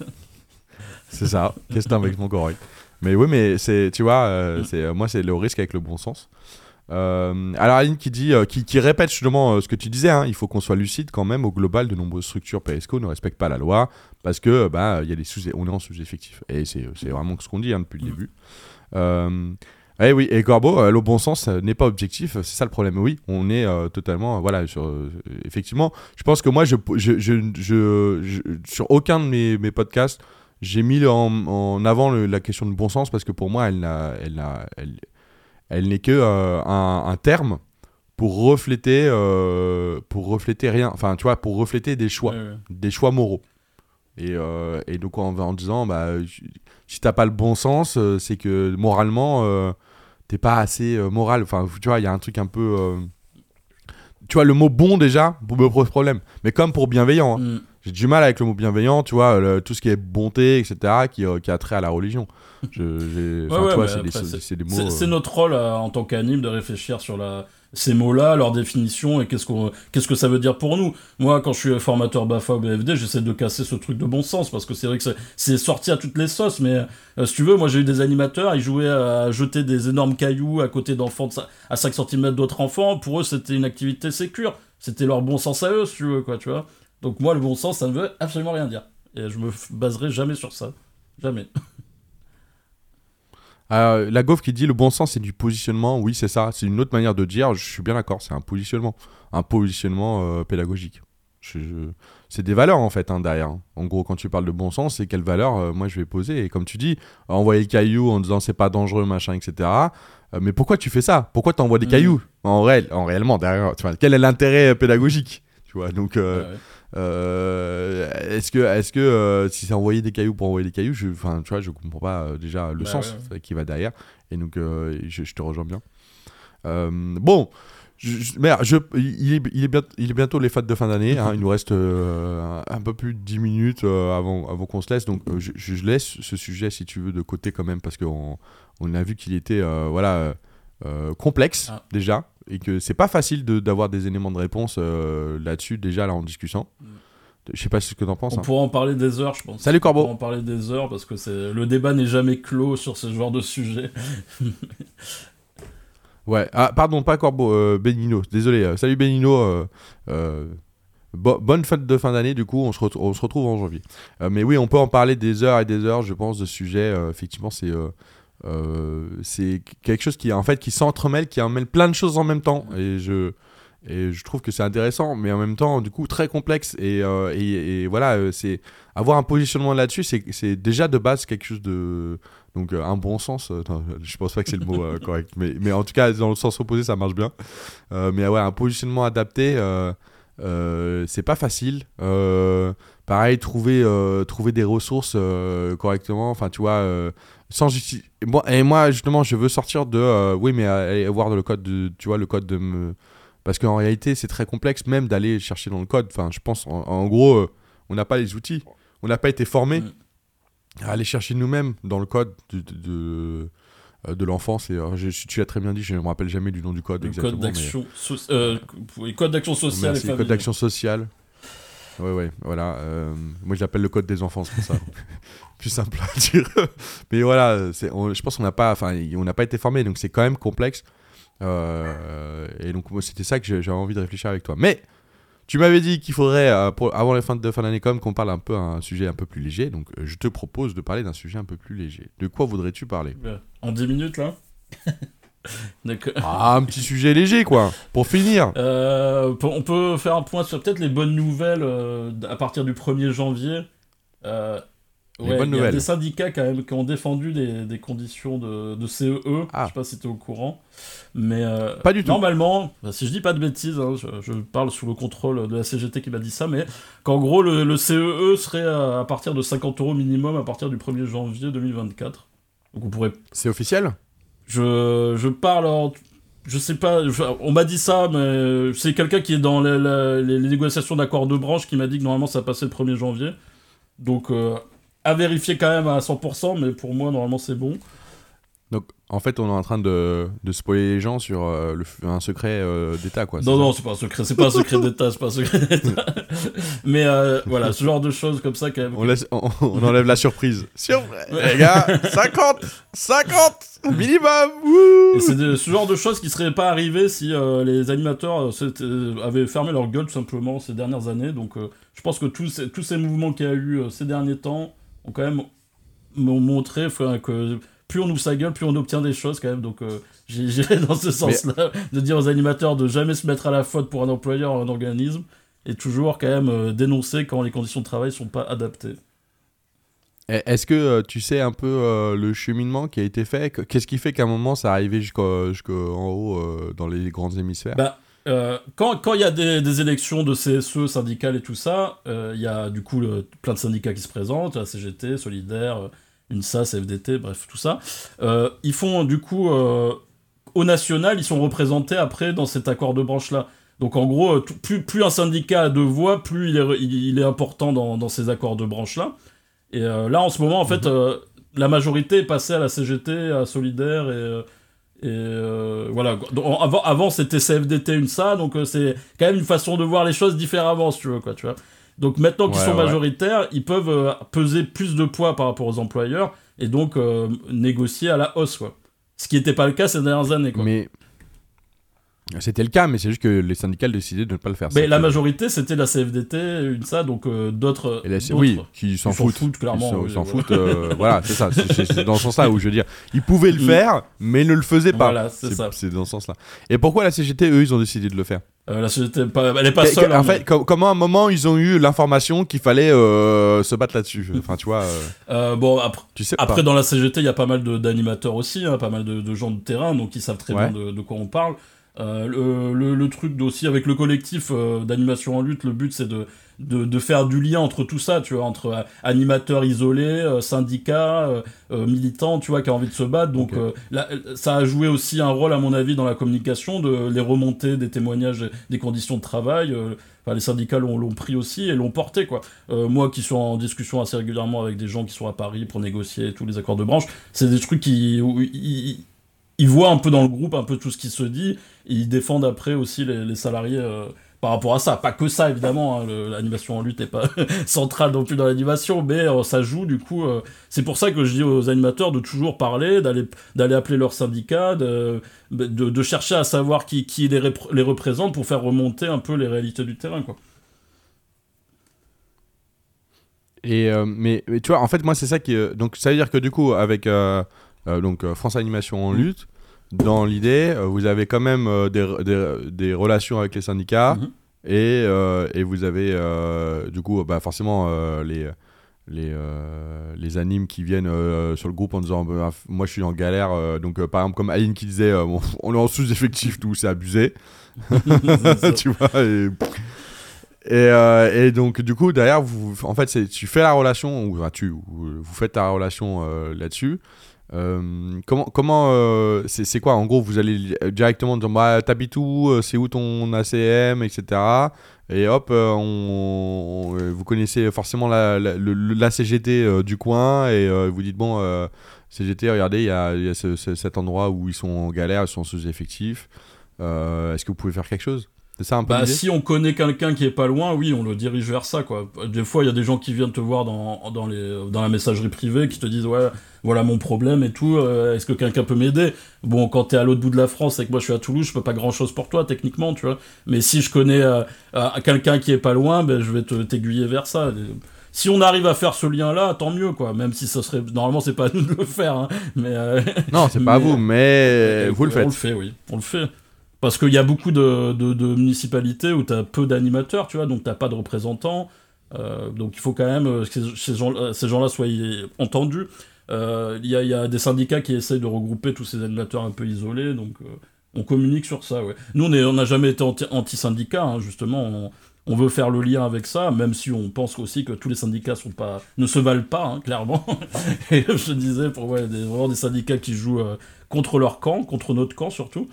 C'est ça, qu'est-ce qu'un vêtement correct? Mais oui, mais c'est, tu vois, euh, c'est, euh, moi, c'est le risque avec le bon sens. Euh, alors Aline qui dit, qui, qui, répète justement ce que tu disais, hein, il faut qu'on soit lucide quand même au global. De nombreuses structures PSCO ne respectent pas la loi parce que bah il y a des sous, on est en sous-effectif et c'est, vraiment ce qu'on dit hein, depuis le mm. début. Eh oui, et Corbeau, euh, le bon sens n'est pas objectif, c'est ça le problème. Oui, on est euh, totalement, voilà, sur, euh, effectivement, je pense que moi, je, je, je, sur aucun de mes, mes podcasts, j'ai mis en, en avant la question de bon sens parce que pour moi, elle, elle, elle, elle n'est que un, un, terme pour refléter, pour refléter rien, enfin, tu vois, pour refléter des choix, des choix moraux. Et, et, donc en, en disant, bah, si t'as pas le bon sens, c'est que moralement, t'es pas assez euh, moral. Enfin, tu vois, il y a un truc un peu. Euh, tu vois, le mot bon déjà me pose problème. Mais comme pour bienveillant, hein. mm. j'ai du mal avec le mot bienveillant, tu vois, tout ce qui est bonté, etc., qui, euh, qui a trait à la religion. c'est notre rôle en tant qu'anime de réfléchir sur la, ces mots-là, leur définition et qu'est-ce, qu'on, qu'est-ce que ça veut dire pour nous. Moi, quand je suis formateur BAFA ou BFD, j'essaie de casser ce truc de bon sens parce que c'est vrai que c'est, sorti à toutes les sauces. Mais euh, si tu veux, moi j'ai eu des animateurs, ils jouaient à jeter des énormes cailloux à côté d'enfants à 5 cm d'autres enfants. Pour eux, c'était une activité sécure. C'était leur bon sens à eux, si tu veux, quoi, tu vois. Donc moi, le bon sens, ça ne veut absolument rien dire. Et je me baserai jamais sur ça. Jamais. Euh, la gaufre qui dit le bon sens c'est du positionnement, oui c'est ça, c'est une autre manière de dire, je suis bien d'accord, c'est un positionnement, un positionnement euh, pédagogique. C'est des valeurs en fait hein, derrière. En gros quand tu parles de bon sens, c'est quelles valeurs euh, moi je vais poser. Et comme tu dis, envoyer le caillou en disant c'est pas dangereux machin etc. mais pourquoi tu fais ça? Pourquoi tu envoies des mm. cailloux? En, réel, en réellement derrière tu vois, Quel est l'intérêt pédagogique? Tu vois donc est-ce que, est-ce que euh, si c'est envoyer des cailloux pour envoyer des cailloux, je, tu vois, je comprends pas euh, déjà le bah sens qui va derrière. Et donc, je, te rejoins bien. bon. Je, merde, je, il, est, il, est bien, il est bientôt les fêtes de fin d'année. Hein, il nous reste un peu plus de 10 minutes avant, avant qu'on se laisse. Donc, je, laisse ce sujet, si tu veux, de côté quand même, parce qu'on on a vu qu'il était voilà, complexe ah. déjà et que c'est pas facile d'avoir des éléments de réponse euh, là-dessus déjà là en discutant. Mm. Je sais pas ce que t'en penses. On hein. pourra en parler des heures, je pense. Salut Corbeau. On pourra en parler des heures parce que c'est le débat n'est jamais clos sur ce genre de sujet. ouais. Ah pardon, pas Corbeau, euh, Benino. Désolé. Euh, salut Benino. bonne fête de fin d'année. Du coup, on se, on se, retrouve en janvier. mais oui, on peut en parler des heures et des heures. Je pense de sujet. effectivement, c'est euh, c'est quelque chose qui en fait qui s'entremêle, qui emmêle plein de choses en même temps. Et je et je trouve que c'est intéressant, mais en même temps du coup très complexe. Et, euh, et, voilà, euh, c'est avoir un positionnement là-dessus, c'est déjà de base quelque chose de donc un bon sens. je pense pas que c'est le mot correct, mais mais en tout cas dans le sens opposé ça marche bien. mais ouais, un positionnement adapté. c'est pas facile. Pareil, trouver, trouver des ressources correctement. Enfin, tu vois, sans et moi, justement, je veux sortir de. Euh, oui, mais aller voir le code de. Tu vois, le code de. Me... Parce qu'en réalité, c'est très complexe même d'aller chercher dans le code. Enfin, je pense, en, gros, euh, on n'a pas les outils. On n'a pas été formé mm. à aller chercher nous-mêmes dans le code de, de, euh, de l'enfance. Et je, tu l'as très bien dit, je ne me rappelle jamais du nom du code. Le code d'action sociale. Merci, code d'action sociale. Ouais, ouais, voilà. moi, je l'appelle le code des enfants, c'est pour ça. plus simple à dire. Mais voilà, je pense qu'on n'a pas, enfin, on n'a pas été formé, donc c'est quand même complexe. Euh, et donc c'était ça que j'avais envie de réfléchir avec toi. Mais Tu m'avais dit qu'il faudrait, euh, pour- avant la fin de fin d'année com, qu'on parle un peu à un sujet un peu plus léger. Donc, euh, je te propose de parler d'un sujet un peu plus léger. De quoi voudrais-tu parler? Ouais. En 10 minutes, là? Ah, un petit sujet léger, quoi, pour finir. Euh, on peut faire un point sur peut-être les bonnes nouvelles euh, à partir du 1er janvier. Euh, Les ouais, bonnes il y a nouvelles. des syndicats quand même qui ont défendu des, des conditions de, de CEE. Ah. Je sais pas si tu es au courant. Mais euh, Pas du tout. normalement, bah, si je dis pas de bêtises, hein, je, je parle sous le contrôle de la CGT qui m'a dit ça, mais qu'en gros le, le CEE serait à, à partir de 50 euros minimum à partir du 1er janvier 2024. Donc on pourrait C'est officiel? Je, parle en... Je sais pas, on m'a dit ça, mais c'est quelqu'un qui est dans les, négociations d'accord de branche qui m'a dit que normalement ça passait le 1er janvier. Donc euh, à vérifier quand même à 100%, mais pour moi normalement c'est bon. En fait, on est en train de, de spoiler les gens sur euh, le, un secret euh, d'État, quoi. Non, non, c'est pas un secret, c'est pas un secret d'État, c'est pas un secret d'État. mais euh, voilà, ce genre de choses comme ça quand même. On, laisse, on, on enlève la surprise. Surprise Les gars, 50 50 Minimum wouh Et c'est de- ce genre de choses qui seraient pas arrivées si les animateurs avaient fermé leur gueule tout simplement ces dernières années. Donc je pense que tous ces, tous ces mouvements qu'il y a eu ces derniers temps ont quand même m'ont montré que plus on ouvre sa gueule, plus on obtient des choses quand même. Donc euh, j'irai dans ce sens-là, de dire aux animateurs de jamais se mettre à la faute pour un employeur ou un organisme et toujours quand même euh, dénoncer quand les conditions de travail sont pas adaptées. Est-ce que euh, tu sais un peu euh, le cheminement qui a été fait? Que- Qu'est-ce qui fait qu'à un moment ça arrivait jusqu'en jusqu'en haut euh, dans les grands hémisphères? Bah, quand quand il y a des, des élections de CSE syndicales et tout ça, il y a du coup le- plein de syndicats qui se présentent, la CGT, Solidaire, UNSA, CFDT, bref, tout ça. Euh, ils font du coup, euh, au national, ils sont représentés après dans cet accord de branche-là. Donc en gros, euh, plus, plus un syndicat a de voix, plus il est, il, important dans, dans ces accords de branche-là. Et là, en ce moment, en fait, euh, la majorité est passée à la CGT, à Solidaire et... et euh, voilà. Donc, avant, avant c'était CFDT, UNSA, donc euh, c'est quand même une façon de voir les choses différemment, si tu veux, quoi, tu vois. Donc maintenant qu'ils Ouais, sont ouais. majoritaires, ils peuvent euh, peser plus de poids par rapport aux employeurs et donc euh, négocier à la hausse, quoi. Ce qui n'était pas le cas ces dernières années, quoi. Mais, Mais c'était le cas, mais c'est juste que les syndicats décidaient de ne pas le faire. C'est la majorité, c'était la CFDT, UNSA, donc euh, d'autres. Oui, qui s'en foutent. foutent, clairement, Ils s'en- oui, foutent. euh, voilà, c'est ça. C'est- dans ce sens-là où je veux dire, ils pouvaient le Mm. faire, mais ne le faisaient pas. Voilà, c'est ça. C'est dans ce sens-là. Et pourquoi la CGT, eux, ils ont décidé de le faire? Euh, la CGT, pas, elle est pas seule. En hein, fait, com- comment à un moment ils ont eu l'information qu'il fallait euh, se battre là-dessus Enfin, tu vois, euh, bon, après. tu sais Après, dans la CGT, il y a pas mal d'animateurs aussi, hein, pas mal de, de gens de terrain, donc ils savent très Ouais. bien de, de quoi on parle. Le, le, le truc aussi avec le collectif d'animation en lutte, le but c'est de, de, de faire du lien entre tout ça, tu vois, entre euh, animateurs isolés, euh, syndicats, euh, euh, militants, tu vois, qui ont envie de se battre. Donc euh, là, ça a joué aussi un rôle, à mon avis, dans la communication, de les remontées des témoignages des conditions de travail. Enfin, les syndicats l'ont pris aussi et l'ont porté quoi. Euh, moi qui suis en discussion assez régulièrement avec des gens qui sont à Paris pour négocier tous les accords de branche, c'est des trucs qui où ils, ils- ils voient un peu dans le groupe un peu tout ce qui se dit et ils défendent après aussi les, les salariés euh, par rapport à ça. Pas que ça évidemment, hein, l'animation en lutte n'est pas centrale non plus dans l'animation, mais euh, ça joue du coup. euh, c'est pour ça que je dis aux animateurs de toujours parler, d'aller d'aller appeler leur syndicat, de, de, de chercher à savoir qui, qui les, les représente pour faire remonter un peu les réalités du terrain quoi. Et euh, mais, mais tu vois, en fait, moi, c'est ça qui. euh, donc, ça veut dire que du coup, avec euh, donc France Animation en lutte, dans l'idée, euh, vous avez quand même euh, des, des, des relations avec les syndicats Mhm. et, euh, et vous avez du coup, bah, forcément les les, euh, les animes qui viennent euh, sur le groupe en disant bah, moi je suis en galère euh, donc par exemple comme Aline qui disait bon, on est en sous-effectif tout c'est abusé. Tu vois et, et, et donc du coup derrière vous en fait tu fais la relation ou enfin, tu ou, vous faites ta relation là-dessus Euh, comment comment euh, c'est quoi en gros vous allez directement dire bah t'habites où Euh, c'est où ton ACM etc et hop vous connaissez forcément la, CGT du coin et vous dites bon CGT regardez il y a, cet endroit où ils sont en galère ils sont sous effectifs est-ce que vous pouvez faire quelque chose? C'est ça un peu Bah, si on connaît quelqu'un qui est pas loin, oui, on le dirige vers ça, quoi. Des fois, il y a des gens qui viennent te voir dans, dans, les, dans la messagerie privée, qui te disent, ouais, voilà mon problème et tout, euh, est-ce que quelqu'un peut m'aider? Bon, quand t'es à l'autre bout de la France et que moi je suis à Toulouse, je peux pas grand chose pour toi, techniquement, tu vois. Mais si je connais euh, euh, quelqu'un qui est pas loin, ben, je vais te t'aiguiller vers ça. Si on arrive à faire ce lien-là, tant mieux, quoi. Même si ça serait. Normalement, c'est pas à nous de le faire, hein. Mais. euh, Non, c'est pas à mais- vous, mais vous le On faites. le fait, oui. On le fait. Parce qu'il y a beaucoup de, municipalités où tu as peu d'animateurs, tu vois, donc t'as pas de représentants. Euh, donc il faut quand même euh, que euh, ces gens-là soient entendus. Il y, a, des syndicats qui essayent de regrouper tous ces animateurs un peu isolés, donc on communique sur ça, ouais. Nous, on n'a jamais été anti- anti-syndicat, hein, justement. On, veut faire le lien avec ça, même si on pense aussi que tous les syndicats ne se valent pas, hein, clairement. Et je disais, pour ouais, des, vraiment des syndicats qui jouent contre leur camp, contre notre camp surtout.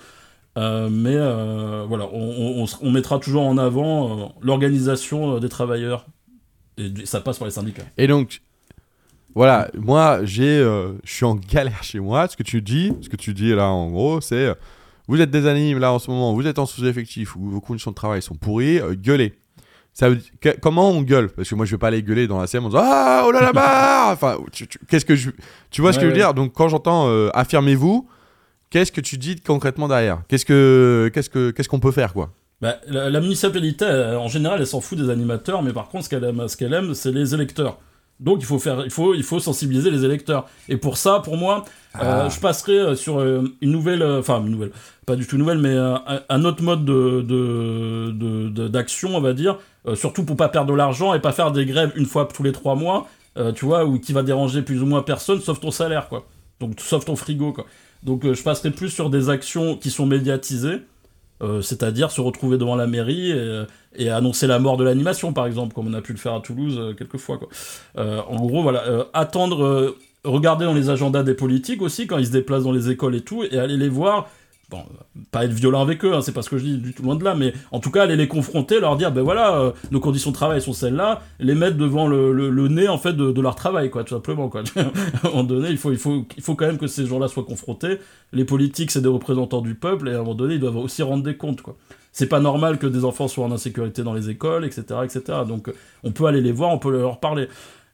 Euh, mais euh, voilà, on, mettra toujours en avant euh, l'organisation des travailleurs. Et ça passe par les syndicats. Et donc, voilà, moi, j'ai, euh, je suis en galère chez moi. Ce que tu dis, ce que tu dis là, en gros, c'est, vous êtes des animes là en ce moment, vous êtes en sous-effectif ou vos conditions de travail sont pourries, euh, gueulez. Ça veut dire- que- comment on gueule? Parce que moi, je vais pas aller gueuler dans la scène en disant ah oh là là bah Enfin, qu'est-ce que je, tu vois ce que Ouais, je veux dire? Donc, quand j'entends euh, affirmez-vous, qu'est-ce que tu dis concrètement derrière? Qu'est-ce que, qu'est-ce que, qu'est-ce qu'on peut faire quoi? Bah, la, la municipalité, euh, en général, elle s'en fout des animateurs, mais par contre, ce qu'elle aime, ce qu'elle aime, c'est les électeurs. Donc, il faut faire, il faut, il faut sensibiliser les électeurs. Et pour ça, pour moi, euh, Ah. je passerai euh, sur une nouvelle, enfin une nouvelle, pas du tout nouvelle, mais un, un autre mode de, de, de- de- d'action, on va dire, euh, surtout pour pas perdre de l'argent et pas faire des grèves une fois tous les trois mois, euh, tu vois, ou qui va déranger plus ou moins personne, sauf ton salaire, quoi. Donc, sauf ton frigo, quoi. Donc, euh, je passerai plus sur des actions qui sont médiatisées. Euh, c'est-à-dire se retrouver devant la mairie et, et annoncer la mort de l'animation, par exemple, comme on a pu le faire à Toulouse euh, quelques fois. Quoi. Euh, en gros, voilà, euh, attendre, euh, regarder dans les agendas des politiques aussi, quand ils se déplacent dans les écoles et tout, et aller les voir. Bon, pas être violent avec eux, hein, c'est pas ce que je dis du tout loin de là, mais en tout cas aller les confronter, leur dire, ben voilà, euh, nos conditions de travail sont celles-là, les mettre devant le, le- le nez en fait de, de leur travail, quoi, tout simplement, quoi. à un moment donné, il faut, il faut, il faut quand même que ces gens-là soient confrontés. Les politiques, c'est des représentants du peuple, et à un moment donné, ils doivent aussi rendre des comptes, quoi. C'est pas normal que des enfants soient en insécurité dans les écoles, etc., etc. Donc, on peut aller les voir, on peut leur parler.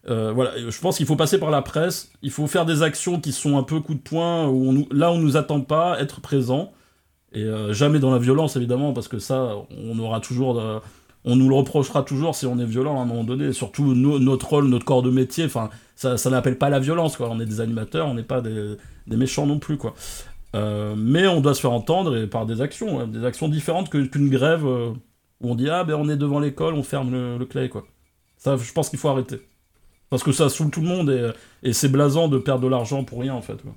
Euh, voilà, je pense qu'il faut passer par la presse. Il faut faire des actions qui sont un peu coup de poing, où on nous- là on nous attend pas, être présent. Et euh, jamais dans la violence, évidemment, parce que ça, on aura toujours. de- on nous le reprochera toujours si on est violent à un moment donné. Surtout, no- notre rôle, notre corps de métier, enfin, ça, ça n'appelle pas la violence, quoi. On est des animateurs, on n'est pas des, méchants non plus, quoi. Euh, mais on doit se faire entendre et par des actions, ouais, des actions différentes qu'une grève euh, où on dit ah ben on est devant l'école, on ferme le, le clay quoi. Ça, je pense qu'il faut arrêter parce que ça saoule tout le monde et, et c'est blasant de perdre de l'argent pour rien en fait. quoi.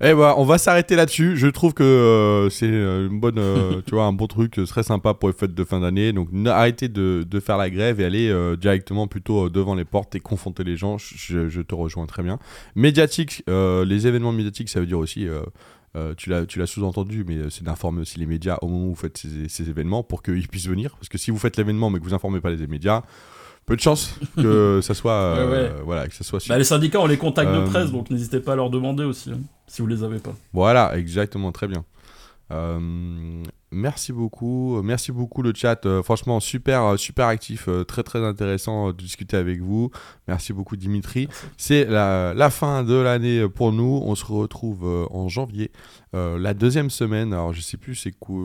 Eh bah, on va s'arrêter là-dessus. Je trouve que euh, c'est euh, une bonne, euh, tu vois, un bon truc, très sympa pour les fêtes de fin d'année. Donc, arrêtez de, de faire la grève et allez euh, directement plutôt devant les portes et confronter les gens. Je, je te rejoins très bien. Médiatique, les événements médiatiques, ça veut dire aussi, euh, tu l'as, tu l'as sous-entendu, mais c'est d'informer aussi les médias au moment où vous faites ces, ces événements pour qu'ils puissent venir. Parce que si vous faites l'événement mais que vous informez pas les médias, peu de chance que ça soit, euh, Ouais, ouais. voilà, que ça soit. Bah, les syndicats ont les contacts Euh, de presse donc n'hésitez pas à leur demander aussi hein, si vous les avez pas. Voilà, exactement, très bien. Euh, merci beaucoup, merci beaucoup le chat. Euh, franchement, super, euh, super actif, euh, très très intéressant de discuter avec vous. Merci beaucoup Dimitri. C'est la, la fin de l'année pour nous. On se retrouve en janvier, la deuxième semaine. Alors je sais plus c'est quoi,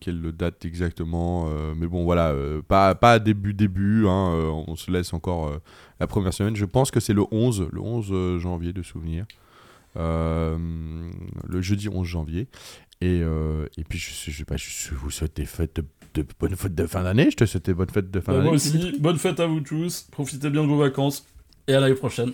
quelle date exactement, mais bon voilà, pas pas début début. hein, on se laisse encore la première semaine. Je pense que c'est le 11, le 11 euh, janvier de souvenir. Euh, le jeudi 11 janvier. Et, euh, et puis, je, je, je vous souhaite des fêtes de, de bonnes fêtes de fin d'année. Je te souhaite des bonnes fêtes de fin Bah, d'année. moi aussi, bonne fête à vous tous, profitez bien de vos vacances et à l'année prochaine.